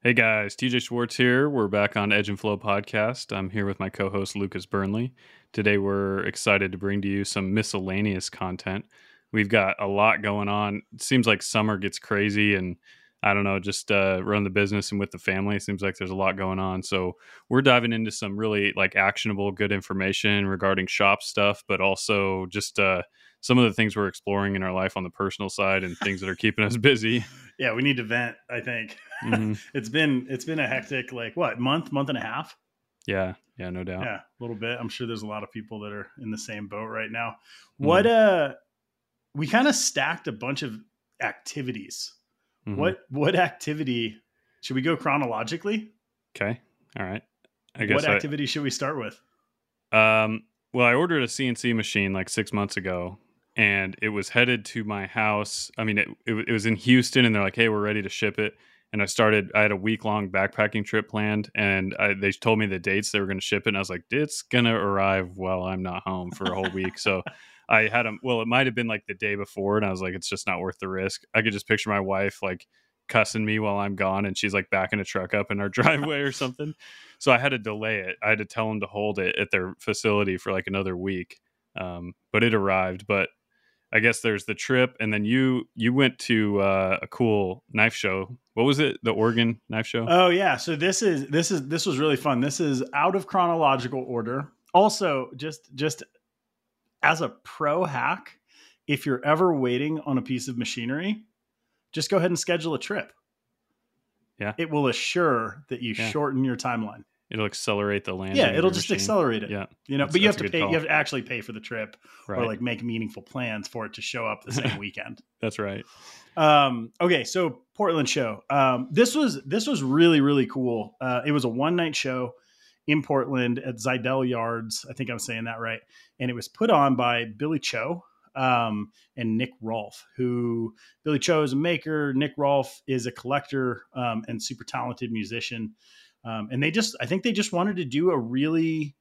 Hey guys, TJ Schwartz here. We're back on Edge and Flow podcast. I'm here with my co host Lucas Burnley. Today we're excited to bring to you some miscellaneous content. We've got a lot going on. It seems like summer gets crazy and I don't know, just uh, run the business and with the family. It seems like there's a lot going on. So we're diving into some really like actionable, good information regarding shop stuff, but also just uh, some of the things we're exploring in our life on the personal side and things that are keeping us busy. Yeah, we need to vent. I think mm-hmm. it's been it's been a hectic like what month month and a half. Yeah, yeah, no doubt. Yeah, a little bit. I'm sure there's a lot of people that are in the same boat right now. What mm-hmm. uh, we kind of stacked a bunch of activities Mm-hmm. What what activity should we go chronologically? Okay. All right. I guess what activity I, should we start with? Um well, I ordered a CNC machine like 6 months ago and it was headed to my house. I mean, it, it, it was in Houston and they're like, "Hey, we're ready to ship it." And I started. I had a week long backpacking trip planned, and I, they told me the dates they were going to ship it. And I was like, "It's going to arrive while I'm not home for a whole week." So I had them. Well, it might have been like the day before, and I was like, it's just not worth the risk. I could just picture my wife like cussing me while I'm gone, and she's like backing a truck up in our driveway or something. So I had to delay it. I had to tell them to hold it at their facility for like another week. Um, but it arrived. But I guess there's the trip, and then you you went to uh, a cool knife show. What was it? The Oregon knife show. Oh yeah. So this is this is this was really fun. This is out of chronological order. Also, just just as a pro hack, if you're ever waiting on a piece of machinery, just go ahead and schedule a trip. Yeah. It will assure that you yeah. shorten your timeline. It'll accelerate the land. Yeah, it'll just machine. accelerate it. Yeah. You know, that's, but you have to pay call. you have to actually pay for the trip right. or like make meaningful plans for it to show up the same weekend. That's right. Um, okay, so Portland show. Um, this was this was really, really cool. Uh, it was a one night show in Portland at Zidell Yards. I think I'm saying that right. And it was put on by Billy Cho um, and Nick Rolfe, who Billy Cho is a maker. Nick Rolfe is a collector um, and super talented musician. Um, and they just, I think they just wanted to do a really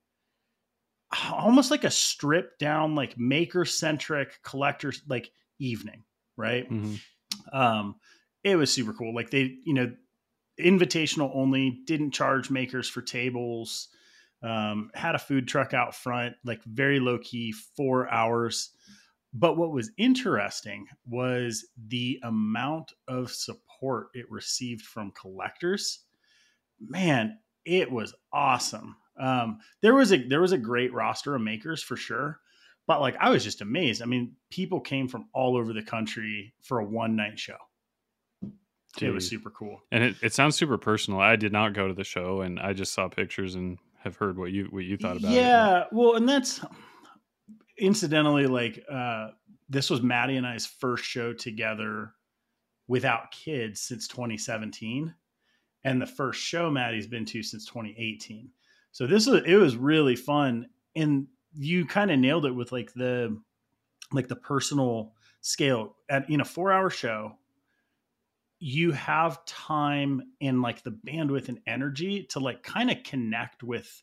almost like a stripped down, like maker centric collector like evening, right? Mm-hmm. Um, it was super cool. Like they, you know, invitational only, didn't charge makers for tables, um, had a food truck out front, like very low key, four hours. But what was interesting was the amount of support it received from collectors. Man, it was awesome. Um, there was a there was a great roster of makers for sure, but like I was just amazed. I mean, people came from all over the country for a one night show. It was super cool. And it, it sounds super personal. I did not go to the show and I just saw pictures and have heard what you what you thought about yeah, it. Yeah. Well, and that's incidentally like uh this was Maddie and I's first show together without kids since 2017 and the first show Maddie's been to since 2018. So this was it was really fun and you kind of nailed it with like the like the personal scale at in a 4-hour show you have time and like the bandwidth and energy to like kind of connect with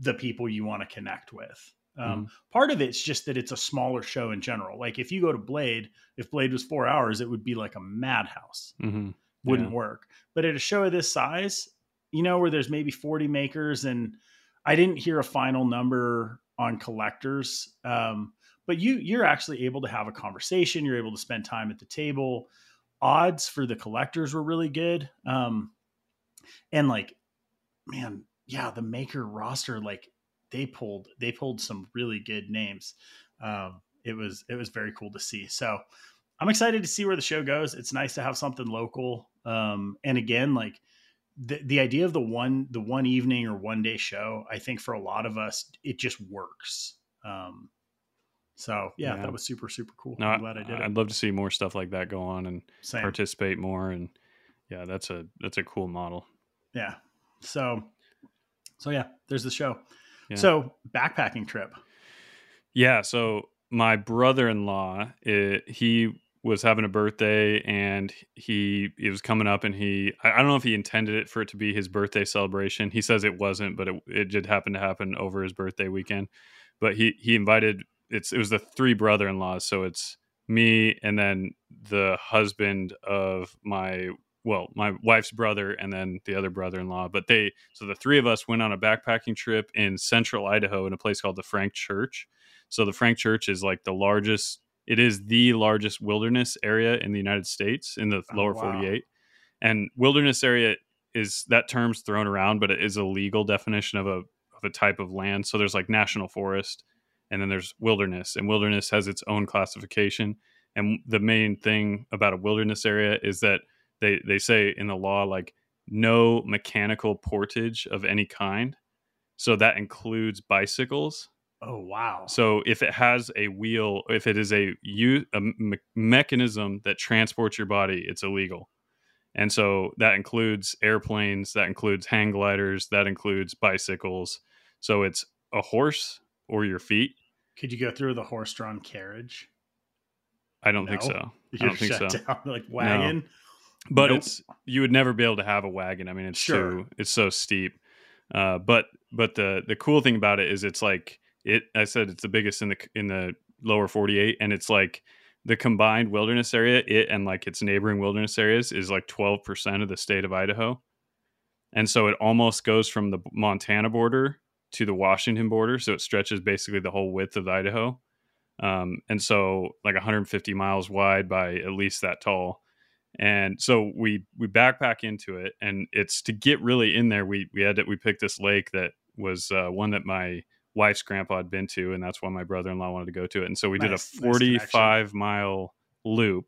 the people you want to connect with. Um, mm. Part of it's just that it's a smaller show in general. Like if you go to Blade, if Blade was four hours, it would be like a madhouse. Mm-hmm. Wouldn't yeah. work. But at a show of this size, you know, where there's maybe 40 makers, and I didn't hear a final number on collectors. Um, but you you're actually able to have a conversation. You're able to spend time at the table odds for the collectors were really good. Um, and like, man, yeah, the maker roster, like they pulled, they pulled some really good names. Um, it was, it was very cool to see. So I'm excited to see where the show goes. It's nice to have something local. Um, and again, like the, the idea of the one, the one evening or one day show, I think for a lot of us, it just works. Um, so yeah, yeah, that was super super cool. No, I'm glad I did. I'd love to see more stuff like that go on and Same. participate more. And yeah, that's a that's a cool model. Yeah. So so yeah, there's the show. Yeah. So backpacking trip. Yeah. So my brother-in-law, it, he was having a birthday and he it was coming up and he I don't know if he intended it for it to be his birthday celebration. He says it wasn't, but it, it did happen to happen over his birthday weekend. But he he invited it's it was the three brother-in-laws so it's me and then the husband of my well, my wife's brother and then the other brother-in-law. But they, so the three of us went on a backpacking trip in central Idaho in a place called the Frank Church. So the Frank Church is like the largest. It is the largest wilderness area in the United States in the Oh, lower wow. 48. And wilderness area is that term's thrown around, but it is a legal definition of a of a type of land. So there's like national forest, and then there's wilderness, and wilderness has its own classification. And the main thing about a wilderness area is that they they say in the law like no mechanical portage of any kind. So that includes bicycles. Oh wow. So if it has a wheel, if it is a, u- a me- mechanism that transports your body, it's illegal. And so that includes airplanes, that includes hang gliders, that includes bicycles. So it's a horse or your feet. Could you go through the horse-drawn carriage? I don't think so. You I don't think shut so. down like wagon. But Nope. it's you would never be able to have a wagon. I mean, it's Sure. so it's so steep. Uh, but but the the cool thing about it is it's like it. I said it's the biggest in the in the lower forty eight, and it's like the combined wilderness area. It and like its neighboring wilderness areas is like twelve percent of the state of Idaho, and so it almost goes from the Montana border to the Washington border. So it stretches basically the whole width of Idaho. Um, and so like 150 miles wide by at least that tall and so we we backpack into it and it's to get really in there we we had to, we picked this lake that was uh, one that my wife's grandpa had been to and that's why my brother-in-law wanted to go to it and so we Nice- did a connection. 45 mile loop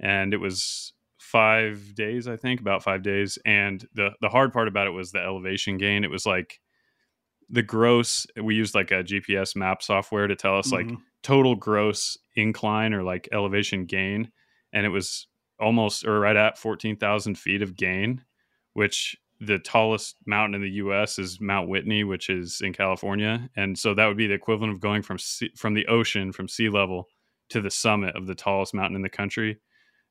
and it was five days i think about five days and the the hard part about it was the elevation gain it was like the gross we used like a gps map software to tell us like Mhm. total gross incline or like elevation gain and it was almost or right at 14,000 feet of gain which the tallest mountain in the US is Mount Whitney which is in California. And so that would be the equivalent of going from sea, from the ocean from sea level to the summit of the tallest mountain in the country.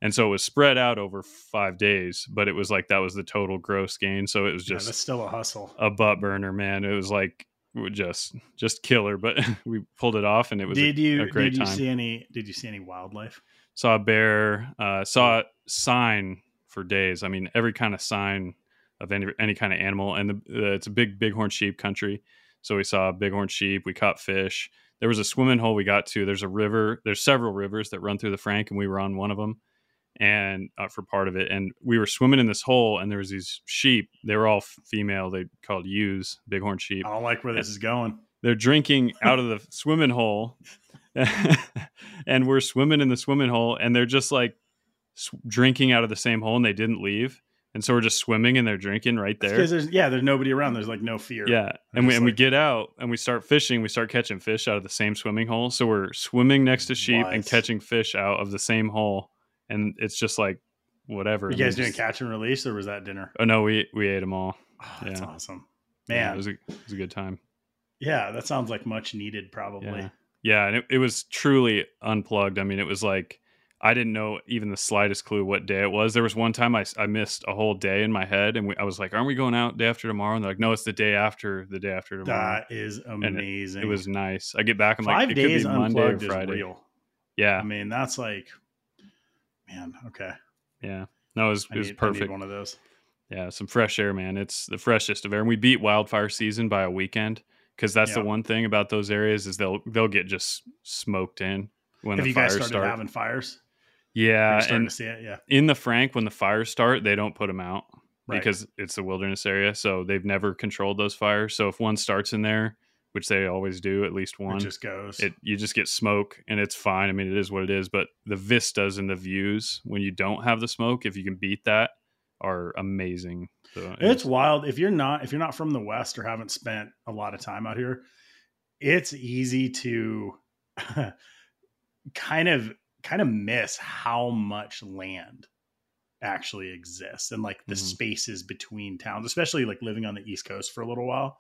And so it was spread out over 5 days but it was like that was the total gross gain. So it was just that's still a hustle. a butt burner man. It was like just just killer but we pulled it off and it was a- Did you a great did you time. see any did you see any wildlife? Saw a bear uh, saw a sign for days. I mean every kind of sign of any, any kind of animal and the, uh, it's a big bighorn sheep country. So we saw bighorn sheep we caught fish. There was a swimming hole we got to. There's a river there's several rivers that run through the frank and we were on one of them and uh, for part of it and we were swimming in this hole and there was these sheep they were all female they called ewes bighorn sheep. I don't like where this is going. they're drinking out of the swimming hole and we're swimming in the swimming hole and they're just like sw- drinking out of the same hole and they didn't leave and so we're just swimming and they're drinking right there there's yeah, there's nobody around. There's like no fear. yeah and we, just and we get out and we start fishing we start catching fish out of the same swimming hole so we're swimming next to sheep and catching fish out of the same hole and it's just like whatever You guys doing catch and release or was that dinner? oh no we we ate them all Oh, that's Yeah. awesome. yeah, Man. it was a, it was a good time Yeah, that sounds like much needed probably. Yeah. Yeah, and it, it was truly unplugged. I mean, it was like I didn't know even the slightest clue what day it was. There was one time I, I missed a whole day in my head, and we, I was like, "Aren't we going out day after tomorrow?" And they're like, "No, it's the day after the day after tomorrow." That is amazing. it was nice. I get back, I'm like, five it days could be Monday unplugged is real. Yeah, I mean, that's like man, okay. yeah. No, it was, it was need perfect. one of those. Yeah, some fresh air, man. It's the freshest of air. And we beat wildfire season by a weekend because that's the one thing about those areas is they'll they'll get just smoked in when Have the you guys fires started start. having fires? Yeah, and to see it? Yeah. in the Frank, when the fires start, they don't put them out Right. because it's a wilderness area. So they've never controlled those fires. So if one starts in there, which they always do, at least one, it just goes. it you just get smoke and it's fine. I mean, it is what it is. But the vistas and the views when you don't have the smoke, if you can beat that, are amazing. So It's wild if you're not if you're not from the West or haven't spent a lot of time out here. It's easy to kind of kind of miss how much land actually exists and like the Mhm. spaces between towns, especially like living on the East Coast for a little while.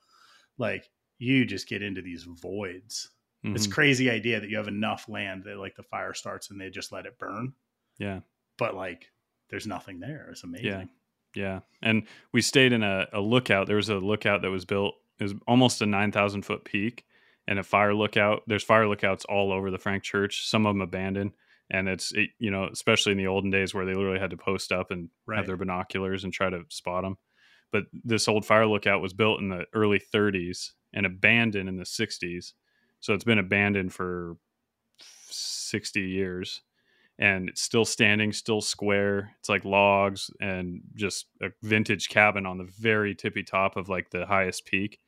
Like you just get into these voids. It's Mhm. crazy idea that you have enough land that like the fire starts and they just let it burn, yeah. but like there's nothing there. It's amazing. Yeah. Yeah. And we stayed in a, a lookout. There was a lookout that was built, it was almost a 9,000 foot peak and a fire lookout. There's fire lookouts all over the Frank Church, some of them abandoned. and it's it, you know especially in the olden days where they literally had to post up and Right. have their binoculars and try to spot them. But this old fire lookout was built in the early 30s and abandoned in the 60s, so it's been abandoned for 60 years and it's still standing, still square. It's like logs and just a vintage cabin on the very tippy top of like the highest peak.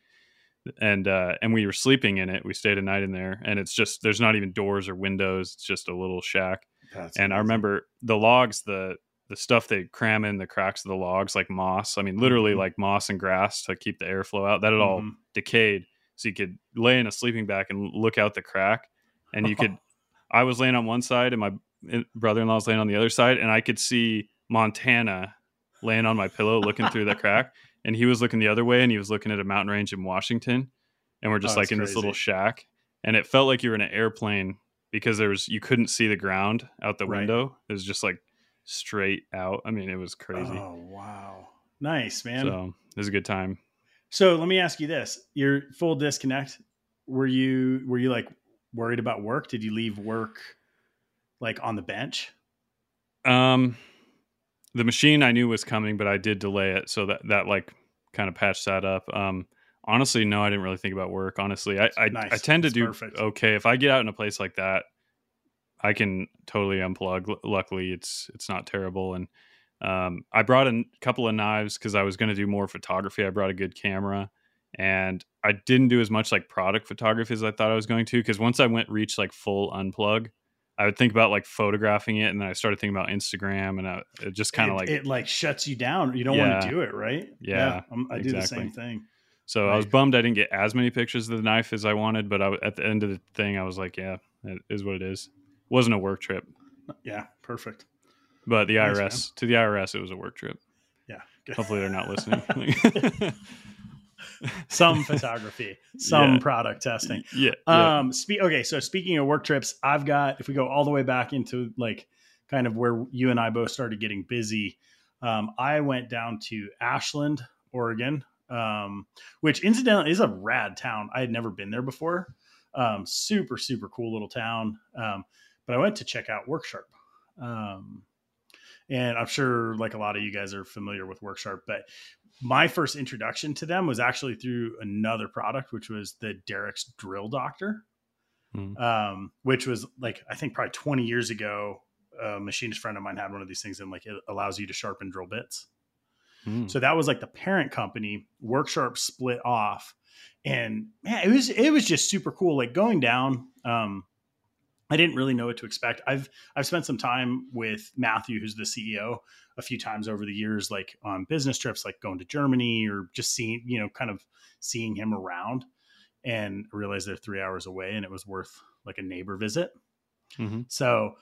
And uh and we were sleeping in it. We stayed a night in there and it's just there's not even doors or windows. It's just a little shack. That's and I remember the logs, the the stuff they cram in the cracks of the logs like moss. I mean literally Mhm. like moss and grass to keep the airflow out. That had all Mhm. decayed. So you could lay in a sleeping bag and look out the crack and you could I was laying on one side and my brother in law was laying on the other side, and I could see Montana laying on my pillow looking through the crack. And he was looking the other way and he was looking at a mountain range in Washington. And we're just Oh, like in this little shack. And it felt like you were in an airplane because there was you couldn't see the ground out the Right. window. It was just like straight out. I mean, it was crazy. Oh wow, nice man. So, so it was a good time. So let me ask you this: Your full disconnect. Were you were you like worried about work? Did you leave work like on the bench? Um, the machine I knew was coming, but I did delay it, so that that like kind of patched that up. Um, honestly, no, I didn't really think about work. Honestly, I I, Nice. I tend to That's do perfect. okay if I get out in a place like that. I can totally unplug. L- Luckily, it's it's not terrible, and um, I brought a couple of knives because I was going to do more photography. I brought a good camera, and I didn't do as much like product photography as I thought I was going to. Because once I went reach like full unplug, I would think about like photographing it, and then I started thinking about Instagram, and I, it just kind of like it like shuts you down. You don't want to do it, right? Yeah, I'm- um, I do the same thing. So I was bummed I didn't get as many pictures of the knife as I wanted, but I, at the end of the thing, I was like, yeah, it is what it is. It wasn't a work trip, Yeah, perfect. but the Nice, IRS to the IRS, it was a work trip. Yeah. Hopefully, they're not listening. some photography, some Yeah. product testing. yeah, yeah. Um, spe- okay, so speaking of work trips, I've got if we go all the way back into like kind of where you and I both started getting busy, um, I went down to Ashland, Oregon, um, which incidentally is a rad town. I had never been there before. Um, super super cool little town. Um, but I went to check out WorkSharp. Um, and I'm sure like a lot of you guys are familiar with WorkSharp, but my first introduction to them was actually through another product, which was the Darex Drill Doctor, Hmm. um, which was like I think probably 20 years ago. A machinist friend of mine had one of these things, and like it allows you to sharpen drill bits. Hmm. So that was like the parent company. WorkSharp split off, and man, it was it was just super cool. Like going down, um, I didn't really know what to expect. I've I've spent some time with Matthew, who's the CEO, a few times over the years, like on business trips, like going to Germany or just seeing, you know, kind of seeing him around. And I realized they're three hours away, and it was worth like a neighbor visit. Mhm. So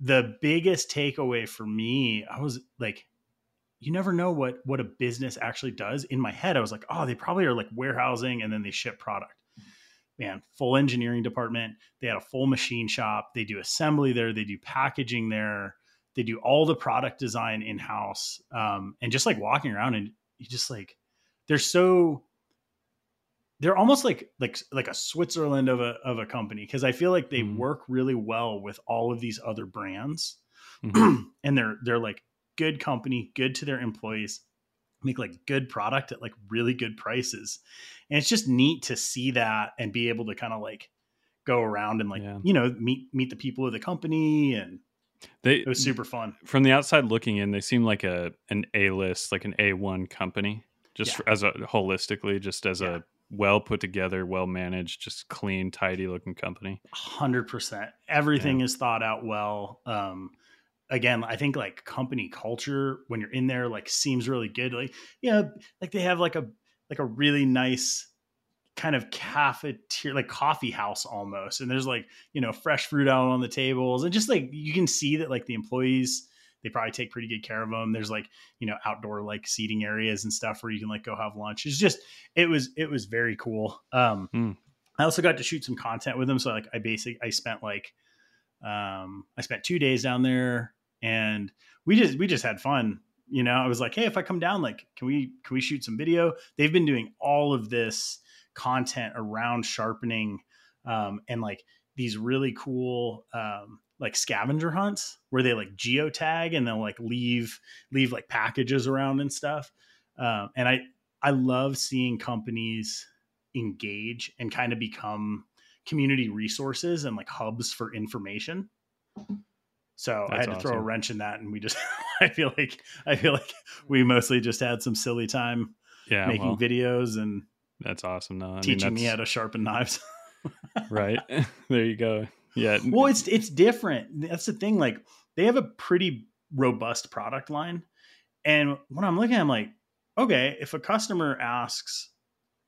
the biggest takeaway for me, I was like, you never know what what a business actually does. In my head, I was like, oh, they probably are like warehousing and then they ship product. Man, full engineering department. They had a full machine shop. They do assembly there. They do packaging there. They do all the product design in house. Um, and just like walking around and you just like, they're so they're almost like like like a Switzerland of a of a company because I feel like they Mhm. work really well with all of these other brands, Mhm. and they're they're like good company, good to their employees, make like good product at like really good prices, and it's just neat to see that and be able to kind of like go around and like Yeah. you know meet meet the people of the company, and they it was super fun. from the outside looking in, they seem like a an A list, like an A one company, just Yeah. as a holistically, just as Yeah. a well put together, well managed, just clean, tidy looking company. hundred percent. Everything is thought out well. Um, again, I think like company culture when you're in there, like seems really good. Like, yeah, like they have like a like a really nice kind of cafeteria, like coffee house almost. And there's like you know fresh fruit out on the tables, and just like you can see that like the employees they probably take pretty good care of them. There's like you know outdoor like seating areas and stuff where you can like go have lunch. It's just it was it was very cool. Um, Hmm. I also got to shoot some content with them. So like I basically I spent like um I spent two days down there and we just we just had fun. You know, I was like, hey, if I come down, like, can we can we shoot some video? They've been doing all of this content around sharpening um and like these really cool um like scavenger hunts where they like geotag and they'll like leave leave like packages around and stuff. Um, and I I love seeing companies engage and kind of become community resources and like hubs for information. So That's I had to awesome. throw a wrench in that, and we just I feel like I feel like we mm. mostly just had some silly time, yeah, making well, videos and that's awesome. No, I teaching mean, me how to sharpen knives. right there, you go. Yeah. Well, it's it's different. That's the thing. Like they have a pretty robust product line, and when I'm looking, I'm like, okay, if a customer asks,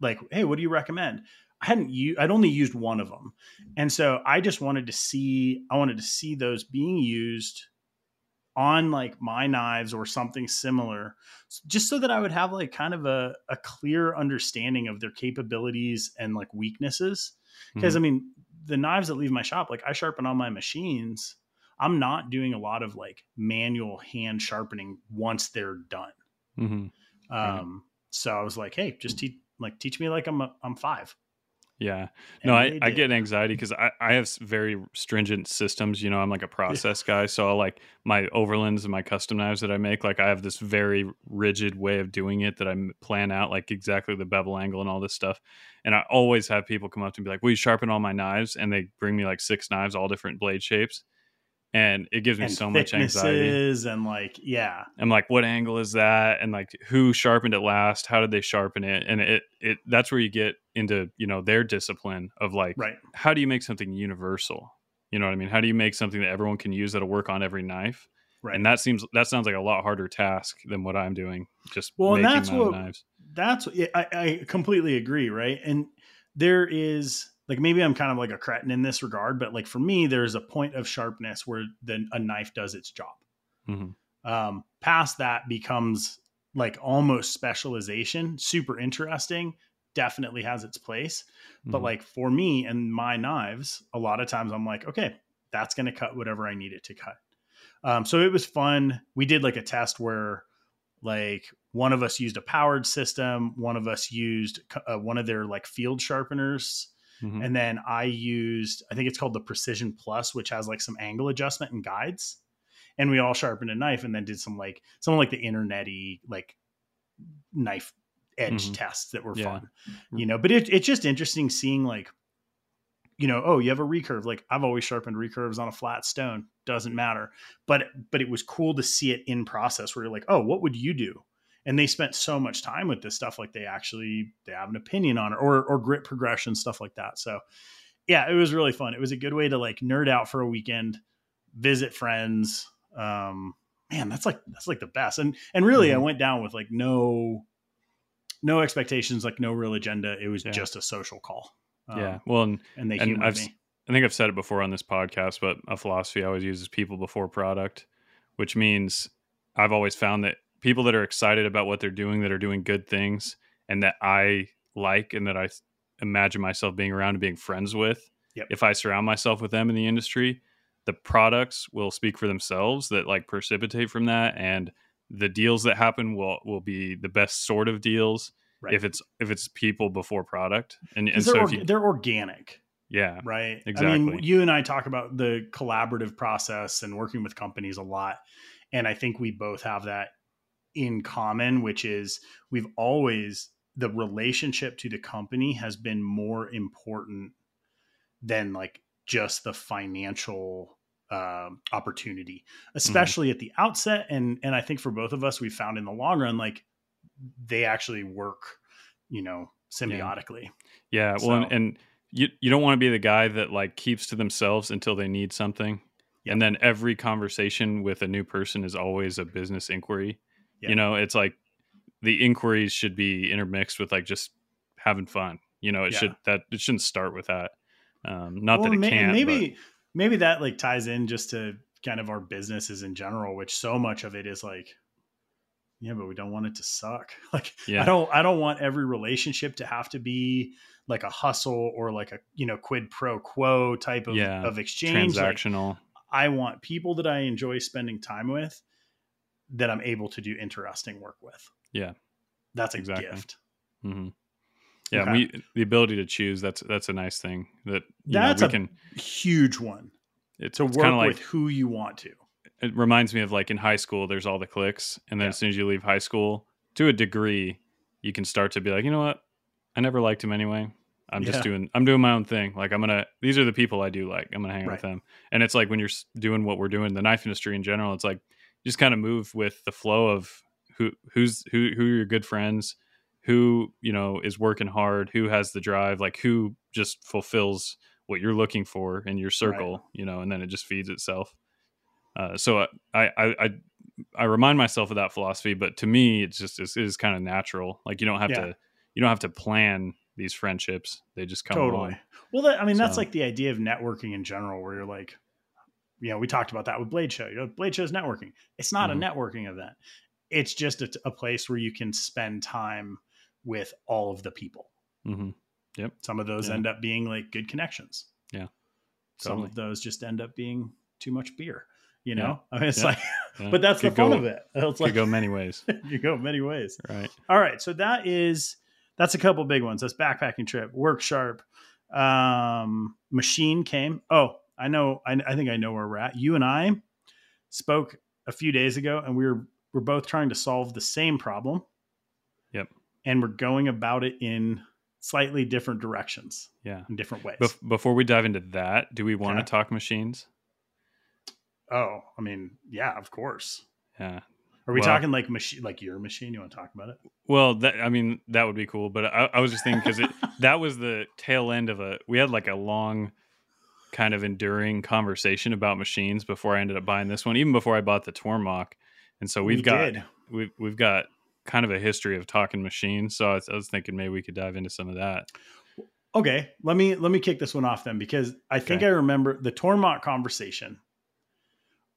like, hey, what do you recommend? I hadn't used, I'd only used one of them. And so I just wanted to see, I wanted to see those being used on like my knives or something similar, just so that I would have like kind of a, a clear understanding of their capabilities and like weaknesses. Because mm-hmm. I mean, the knives that leave my shop, like I sharpen on my machines. I'm not doing a lot of like manual hand sharpening once they're done. Mm-hmm. Um, so I was like, hey, just teach like teach me like I'm a, I'm five. Yeah. No, I, I get anxiety because I, I have very stringent systems. You know, I'm like a process guy. So I like my overlands and my custom knives that I make, like I have this very rigid way of doing it that I plan out, like exactly the bevel angle and all this stuff. And I always have people come up to me like, Will you sharpen all my knives? And they bring me like six knives, all different blade shapes and it gives me so much anxiety. and like yeah. I'm like what angle is that? And like who sharpened it last? How did they sharpen it? And it it that's where you get into you know their discipline of like right. how do you make something universal? You know what i mean? How do you make something that everyone can use that'll work on every knife? Right. And that seems that sounds like a lot harder task than what i'm doing just well and that's what knives. that's I, I completely agree right? And there is like maybe I'm kind of like a cretin in this regard, but like for me, there's a point of sharpness where then a knife does its job. Mm-hmm. Um, past that becomes like almost specialization, super interesting, definitely has its place. Mm-hmm. But like for me and my knives, a lot of times I'm like, okay, that's going to cut whatever I need it to cut. Um, so it was fun. We did like a test where like one of us used a powered system, one of us used uh, one of their like field sharpeners Mm-hmm. And then I used, I think it's called the Precision Plus, which has like some angle adjustment and guides. And we all sharpened a knife and then did some like some like the internety like knife edge mm-hmm. tests that were yeah. fun. Mm-hmm. You know, but it, it's just interesting seeing like, you know, oh, you have a recurve. Like I've always sharpened recurves on a flat stone. Doesn't matter. But but it was cool to see it in process where you're like, oh, what would you do? And they spent so much time with this stuff like they actually they have an opinion on it or or grit progression stuff like that. So yeah it was really fun. It was a good way to like nerd out for a weekend visit friends. Um man that's like that's like the best. And and really mm-hmm. i went down with like no no expectations like no real agenda. It was yeah. just a social call. Um, yeah. Well and, and they and I've, me. i think i've said it before on this podcast but a philosophy i always use is people before product which means i've always found that people that are excited about what they're doing, that are doing good things, and that I like and that I imagine myself being around and being friends with. Yep. If I surround myself with them in the industry, the products will speak for themselves that like precipitate from that and the deals that happen will will be the best sort of deals right. if it's if it's people before product and, and so or, you, they're organic yeah right exactly i mean you and i talk about the collaborative process and working with companies a lot and i think we both have that in common, which is we've always the relationship to the company has been more important than like just the financial uh, opportunity, mm-hmm. especially mm-hmm. at the outset. And and I think for both of us, we found in the long run, like they actually work, you know, symbiotically. Yeah. yeah. So, well, and, and you you don't want to be the guy that like keeps to themselves until they need something. Yep. And then every conversation with a new person is always a business inquiry. Yeah. You know, it's like the inquiries should be intermixed with like just having fun. You know, it yeah. should that it shouldn't start with that. Um, not well, that it may, can't. Maybe but... maybe that like ties in just to kind of our businesses in general, which so much of it is like, yeah, but we don't want it to suck. Like, yeah. I don't I don't want every relationship to have to be like a hustle or like a you know quid pro quo type of yeah. of exchange transactional. Like, I want people that I enjoy spending time with that I'm able to do interesting work with. Yeah. That's a exactly. gift. Mm-hmm. Yeah, okay. we the ability to choose that's that's a nice thing that that's know, a can... huge one. It's, to it's work like with who you want to. it reminds me of like in high school there's all the cliques and then Yeah. as soon as you leave high school to a degree you can start to be like you know what i never liked him anyway i'm Yeah. just doing i'm doing my own thing like i'm gonna these are the people i do like i'm gonna hang out Right. with them and it's like when you're doing what we're doing the knife industry in general it's like just kind of move with the flow of who who's who who are your good friends who you know is working hard who has the drive like who just fulfills what you're looking for in your circle you know and then it just feeds itself uh, so I, I I I remind myself of that philosophy, but to me, it's just it's, it is kind of natural. Like you don't have Yeah. to you don't have to plan these friendships; they just come totally. along. Well, that, I mean, that's like the idea of networking in general, where you're like, you know, we talked about that with Blade Show. You know, Blade Show's networking. It's not Mhm. a networking event. It's just a, a place where you can spend time with all of the people. hmm Some of those Yeah. end up being like good connections. Yeah, Some totally. of those just end up being too much beer. You Yeah. know, I mean, it's Yeah. like, Yeah. but that's the Could fun go- of it. It's like go many ways, you go many ways. right? All right, so that is that's a couple big ones. That's backpacking trip, work sharp, um, machine came. Oh, I know. I, I think I know where we're at. You and I spoke a few days ago, and we were we're both trying to solve the same problem. Yep. And we're going about it in slightly different directions, Yeah. in different ways. Bef- before we dive into that, do we want to Okay. talk machines? oh, I mean, yeah, of course. Yeah. Are we Well- talking like machine, like your machine? You want to talk about it? Well, that I mean that would be cool, but I, I was just thinking because that was the tail end of a we had like a long kind of enduring conversation about machines before I ended up buying this one, even before I bought the Tormach. And so we've We got did. we've we've got kind of a history of talking machines. So I was, I was thinking maybe we could dive into some of that. Okay, let me let me kick this one off then because I think Okay. I remember the Tormach conversation.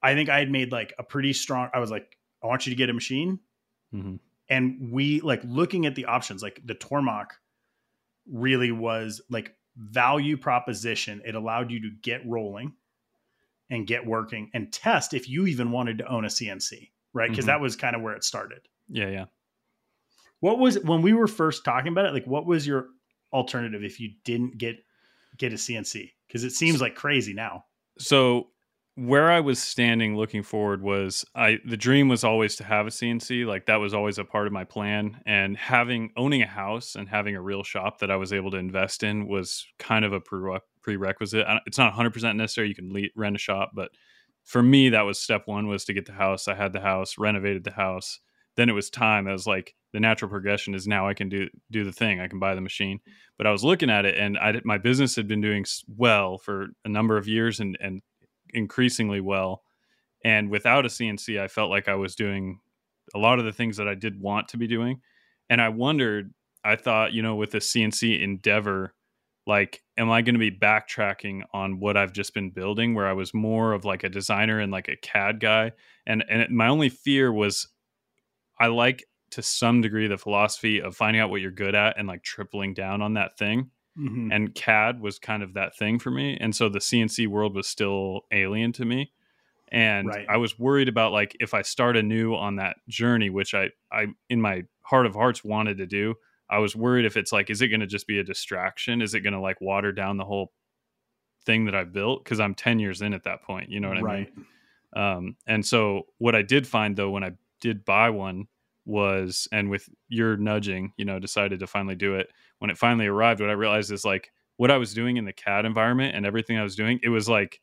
I think I had made like a pretty strong. I was like, I want you to get a machine, hmm and we like looking at the options. Like the Tormach really was like value proposition. It allowed you to get rolling and get working and test if you even wanted to own a CNC, right? Because Mhm. that was kind of where it started. Yeah, yeah. What was when we were first talking about it? Like, what was your alternative if you didn't get get a CNC? Because it seems like crazy now. So where I was standing looking forward was I the dream was always to have a CNC like that was always a part of my plan and having owning a house and having a real shop that I was able to invest in was kind of a prerequisite. It's not 100% necessary you can le- rent a shop but for me that was step 1 was to get the house. I had the house, renovated the house. Then it was time. I was like the natural progression is now I can do do the thing. I can buy the machine. But I was looking at it and I my business had been doing well for a number of years and and increasingly well. And without a CNC, I felt like I was doing a lot of the things that I did want to be doing. And I wondered, I thought, you know, with the CNC endeavor, like, am I going to be backtracking on what I've just been building where I was more of like a designer and like a CAD guy? And, and it, my only fear was I like to some degree the philosophy of finding out what you're good at and like tripling down on that thing Mhm. and CAD was kind of that thing for me. And so the CNC world was still alien to me. And Right. I was worried about like if I start anew on that journey, which I, I in my heart of hearts wanted to do, I was worried if it's like, is it going to just be a distraction? Is it going to like water down the whole thing that I built? Cause I'm 10 years in at that point. You know what I mean? Um, and so what I did find though when I did buy one was, and with your nudging, you know, decided to finally do it. When it finally arrived, what I realized is like what I was doing in the CAD environment and everything I was doing, it was like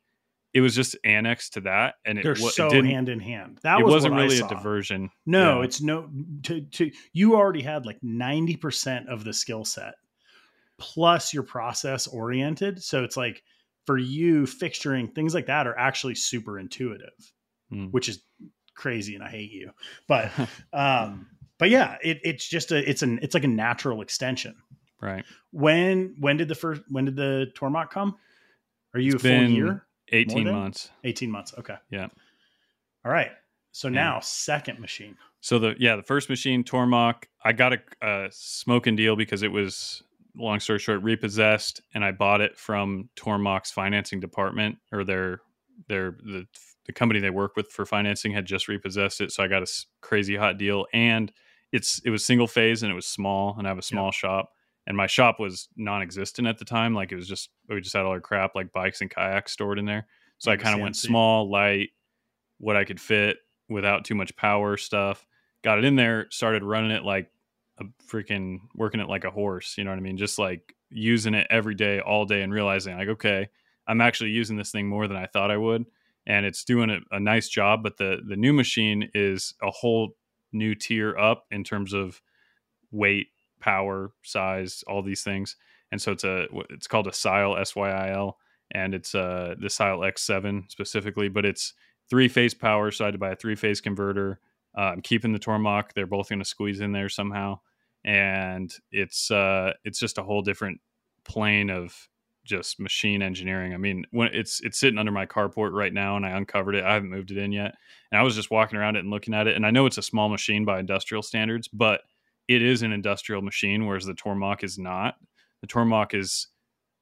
it was just annexed to that, and it, They're so didn't. hand in hand. That it was wasn't really a diversion. No, Yeah. it's no to to you already had like 90% of the skill set plus your process oriented. So it's like for you fixturing things like that are actually super intuitive, Mm. which is crazy and I hate you. But um but yeah, it, it's just a it's an it's like a natural extension. right. When when did the first when did the Tormach come? Are you It's a full year? 18 months. 18 months. Okay. Yeah. All right. So now second machine. So the yeah, the first machine Tormach, I got a, a smoking deal because it was long story short repossessed, and I bought it from Tormach's financing department or their their the the company they work with for financing had just repossessed it, so I got a crazy hot deal, and it's it was single phase and it was small, and I have a small shop, and my shop was non-existent at the time, like it was just we just had all our crap like bikes and kayaks stored in there. So I kind of went small, light, what I could fit without too much power stuff. Got it in there, started running it like a freaking working it like a horse. You know what I mean? Just like using it every day, all day, and realizing like, okay, I'm actually using this thing more than I thought I would, and it's doing a, a nice job. But the the new machine is a whole new tier up in terms of weight, power, size, all these things. And so it's a it's called a Syil S Y I L, and it's uh the Syil X7 specifically, but it's three phase power, so I had to buy a three phase converter. Uh, I'm keeping the Tormach; they're both going to squeeze in there somehow, and it's uh it's just a whole different plane of just machine engineering. I mean, when it's it's sitting under my carport right now, and I uncovered it. I haven't moved it in yet, and I was just walking around it and looking at it. And I know it's a small machine by industrial standards, but it is an industrial machine, whereas the Tormach is not. The Tormach is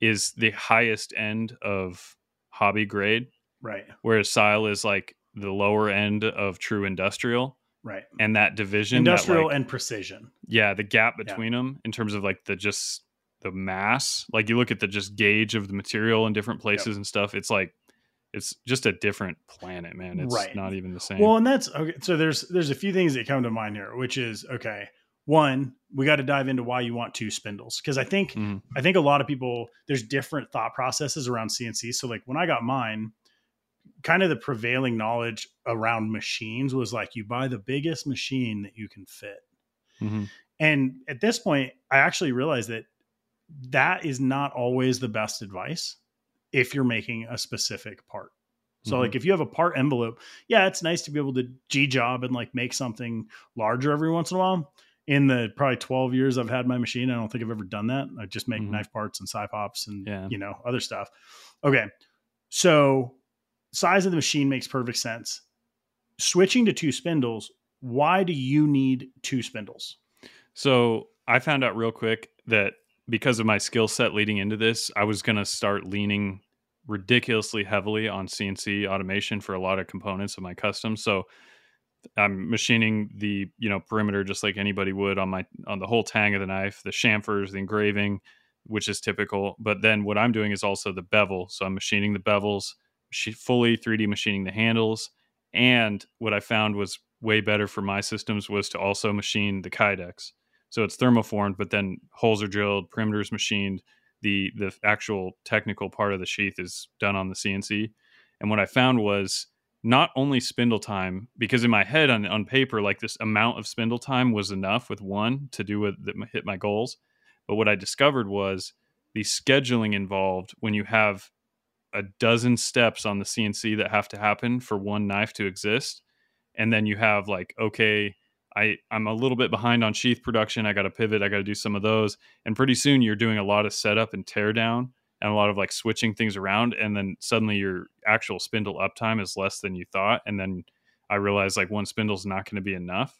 is the highest end of hobby grade, Right. whereas Syil is like the lower end of true industrial. Right. And that division, that, Industrial like- and precision. yeah, the gap Yeah. between them in terms of like the just the mass. Like you look at the just gauge of the material in different places and stuff. It's like it's just a different planet, man. It's Right. not even the same. Well, and that's okay. So there's there's a few things that come to mind here, which is okay. One, we got to dive into why you want two spindles because I think Mhm. I think a lot of people there's different thought processes around CNC. So like when I got mine, kind of the prevailing knowledge around machines was like you buy the biggest machine that you can fit. Mhm. And at this point, I actually realized that that is not always the best advice if you're making a specific part. So Mhm. like if you have a part envelope, yeah, it's nice to be able to G job and like make something larger every once in a while. In the probably 12 years I've had my machine, I don't think I've ever done that. I just make Mhm. knife parts and side pops and Yeah. you know, other stuff. Okay. So size of the machine makes perfect sense. Switching to two spindles, why do you need two spindles? So I found out real quick that because of my skill set leading into this, I was going to start leaning ridiculously heavily on CNC automation for a lot of components of my custom. So I'm machining the you know perimeter just like anybody would on my on the whole tang of the knife, the chamfers, the engraving, which is typical. But then what I'm doing is also the bevel. So I'm machining the bevels, fully 3D machining the handles, and what I found was way better for my systems was to also machine the kydex. So it's thermoformed, but then holes are drilled, perimeters machined. The the actual technical part of the sheath is done on the CNC. And what I found was not only spindle time, because in my head on on paper, like this amount of spindle time was enough with one to do what that hit my goals. But what I discovered was the scheduling involved when you have a dozen steps on the CNC that have to happen for one knife to exist. And then you have like, okay, I, I'm a little bit behind on sheath production. I got to pivot. I got to do some of those. And pretty soon you're doing a lot of setup and teardown and a lot of like switching things around. And then suddenly your actual spindle uptime is less than you thought. And then I realized like one spindle is not going to be enough.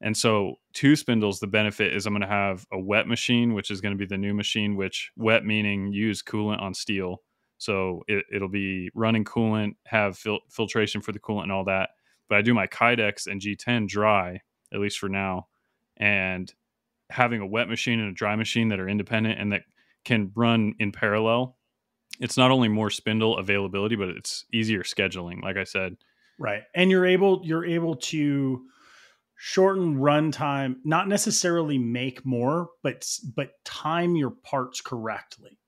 And so two spindles, the benefit is I'm going to have a wet machine, which is going to be the new machine, which wet meaning use coolant on steel. So it, it'll be running coolant, have fil- filtration for the coolant and all that. But I do my Kydex and G10 dry, at least for now. And having a wet machine and a dry machine that are independent and that can run in parallel, it's not only more spindle availability, but it's easier scheduling, like I said. Right. And you're able you're able to shorten runtime, not necessarily make more, but but time your parts correctly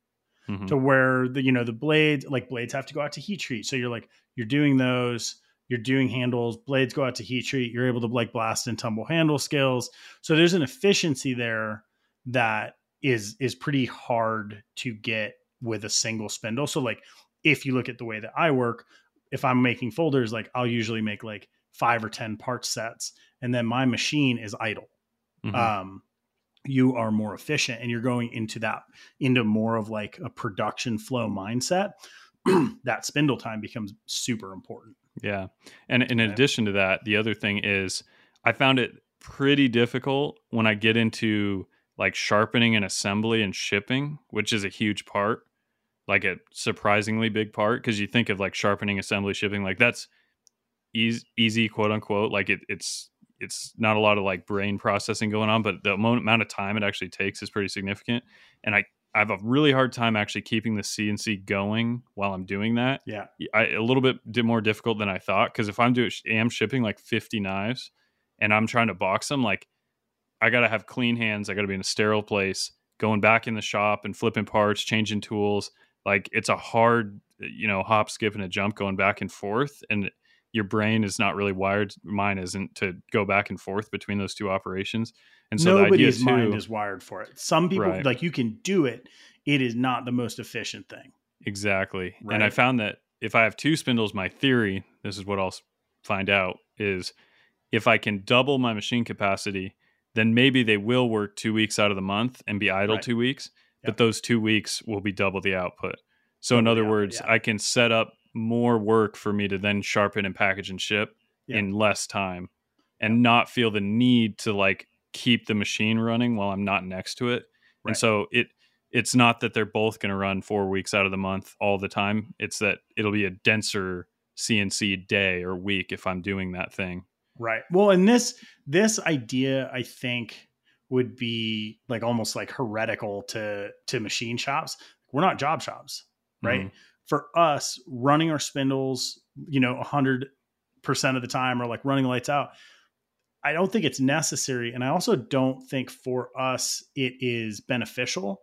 Mhm. to where the you know the blades like blades have to go out to heat treat. So you're like you're doing those, you're doing handles, blades go out to heat treat, you're able to like blast and tumble handle skills. So there's an efficiency there that is is pretty hard to get with a single spindle. So like if you look at the way that I work, if I'm making folders, like I'll usually make like five or 10 part sets and then my machine is idle. Mhm. Um, you are more efficient and you're going into that, into more of like a production flow mindset. that spindle time becomes super important. Yeah. And, in Okay. addition to that, the other thing is I found it pretty difficult when I get into like sharpening and assembly and shipping, which is a huge part, like a surprisingly big part. Cause you think of like sharpening, assembly, shipping, like that's easy, easy quote unquote. Like it, it's, it's not a lot of like brain processing going on, but the amount of time it actually takes is pretty significant. And I I have a really hard time actually keeping the CNC going while I'm doing that. Yeah. I, a little bit more difficult than I thought because if I'm doing am shipping like 50 knives and I'm trying to box them, like I got to have clean hands. I got to be in a sterile place, going back in the shop and flipping parts, changing tools. Like it's a hard, you know, hop, skip, and a jump going back and forth. And your brain is not really wired. Mine isn't to go back and forth between those two operations. And so nobody's the idea mind is wired for it. Some people Right. like you can do it. It is not the most efficient thing. Exactly. And I found that if I have two spindles, my theory, this is what I'll find out, is if I can double my machine capacity, then maybe they will work two weeks out of the month and be idle Right. two weeks, Yep. but those two weeks will be double the output. So, in Double the other output, words, yeah. I can set up more work for me to then sharpen and package and ship Yeah. in less time and not feel the need to like keep the machine running while I'm not next to it. Right. And so it it's not that they're both going to run 4 weeks out of the month all the time. It's that it'll be a denser CNC day or week if I'm doing that thing. Right. Well, and this this idea, I think, would be like almost like heretical to to machine shops. We're not job shops, right? Mhm. For us, running our spindles, you know, hundred percent of the time, or like running lights out. I don't think it's necessary, and I also don't think for us it is beneficial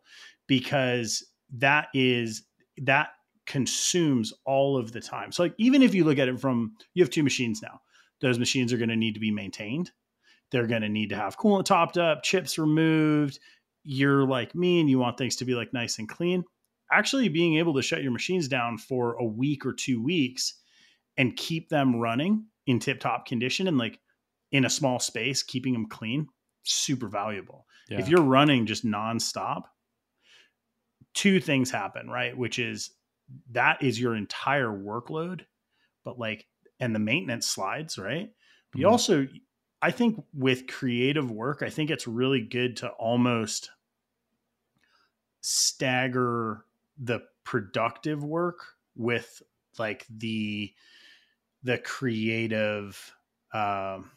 because that is that consumes all of the time. So, like, even if you look at it from you have two machines now those machines are going to need to be maintained. They're going to need to have coolant topped up, chips removed. You're like me and you want things to be like nice and clean. Actually, being able to shut your machines down for a week or two weeks and keep them running in tip top condition and like in a small space, keeping them clean, super valuable. Yeah. If you're running just nonstop, two things happen, right? Which is that is your entire workload, but like, and the maintenance slides, right? You Mhm. also, I think with creative work, I think it's really good to almost stagger the productive work with like the the creative um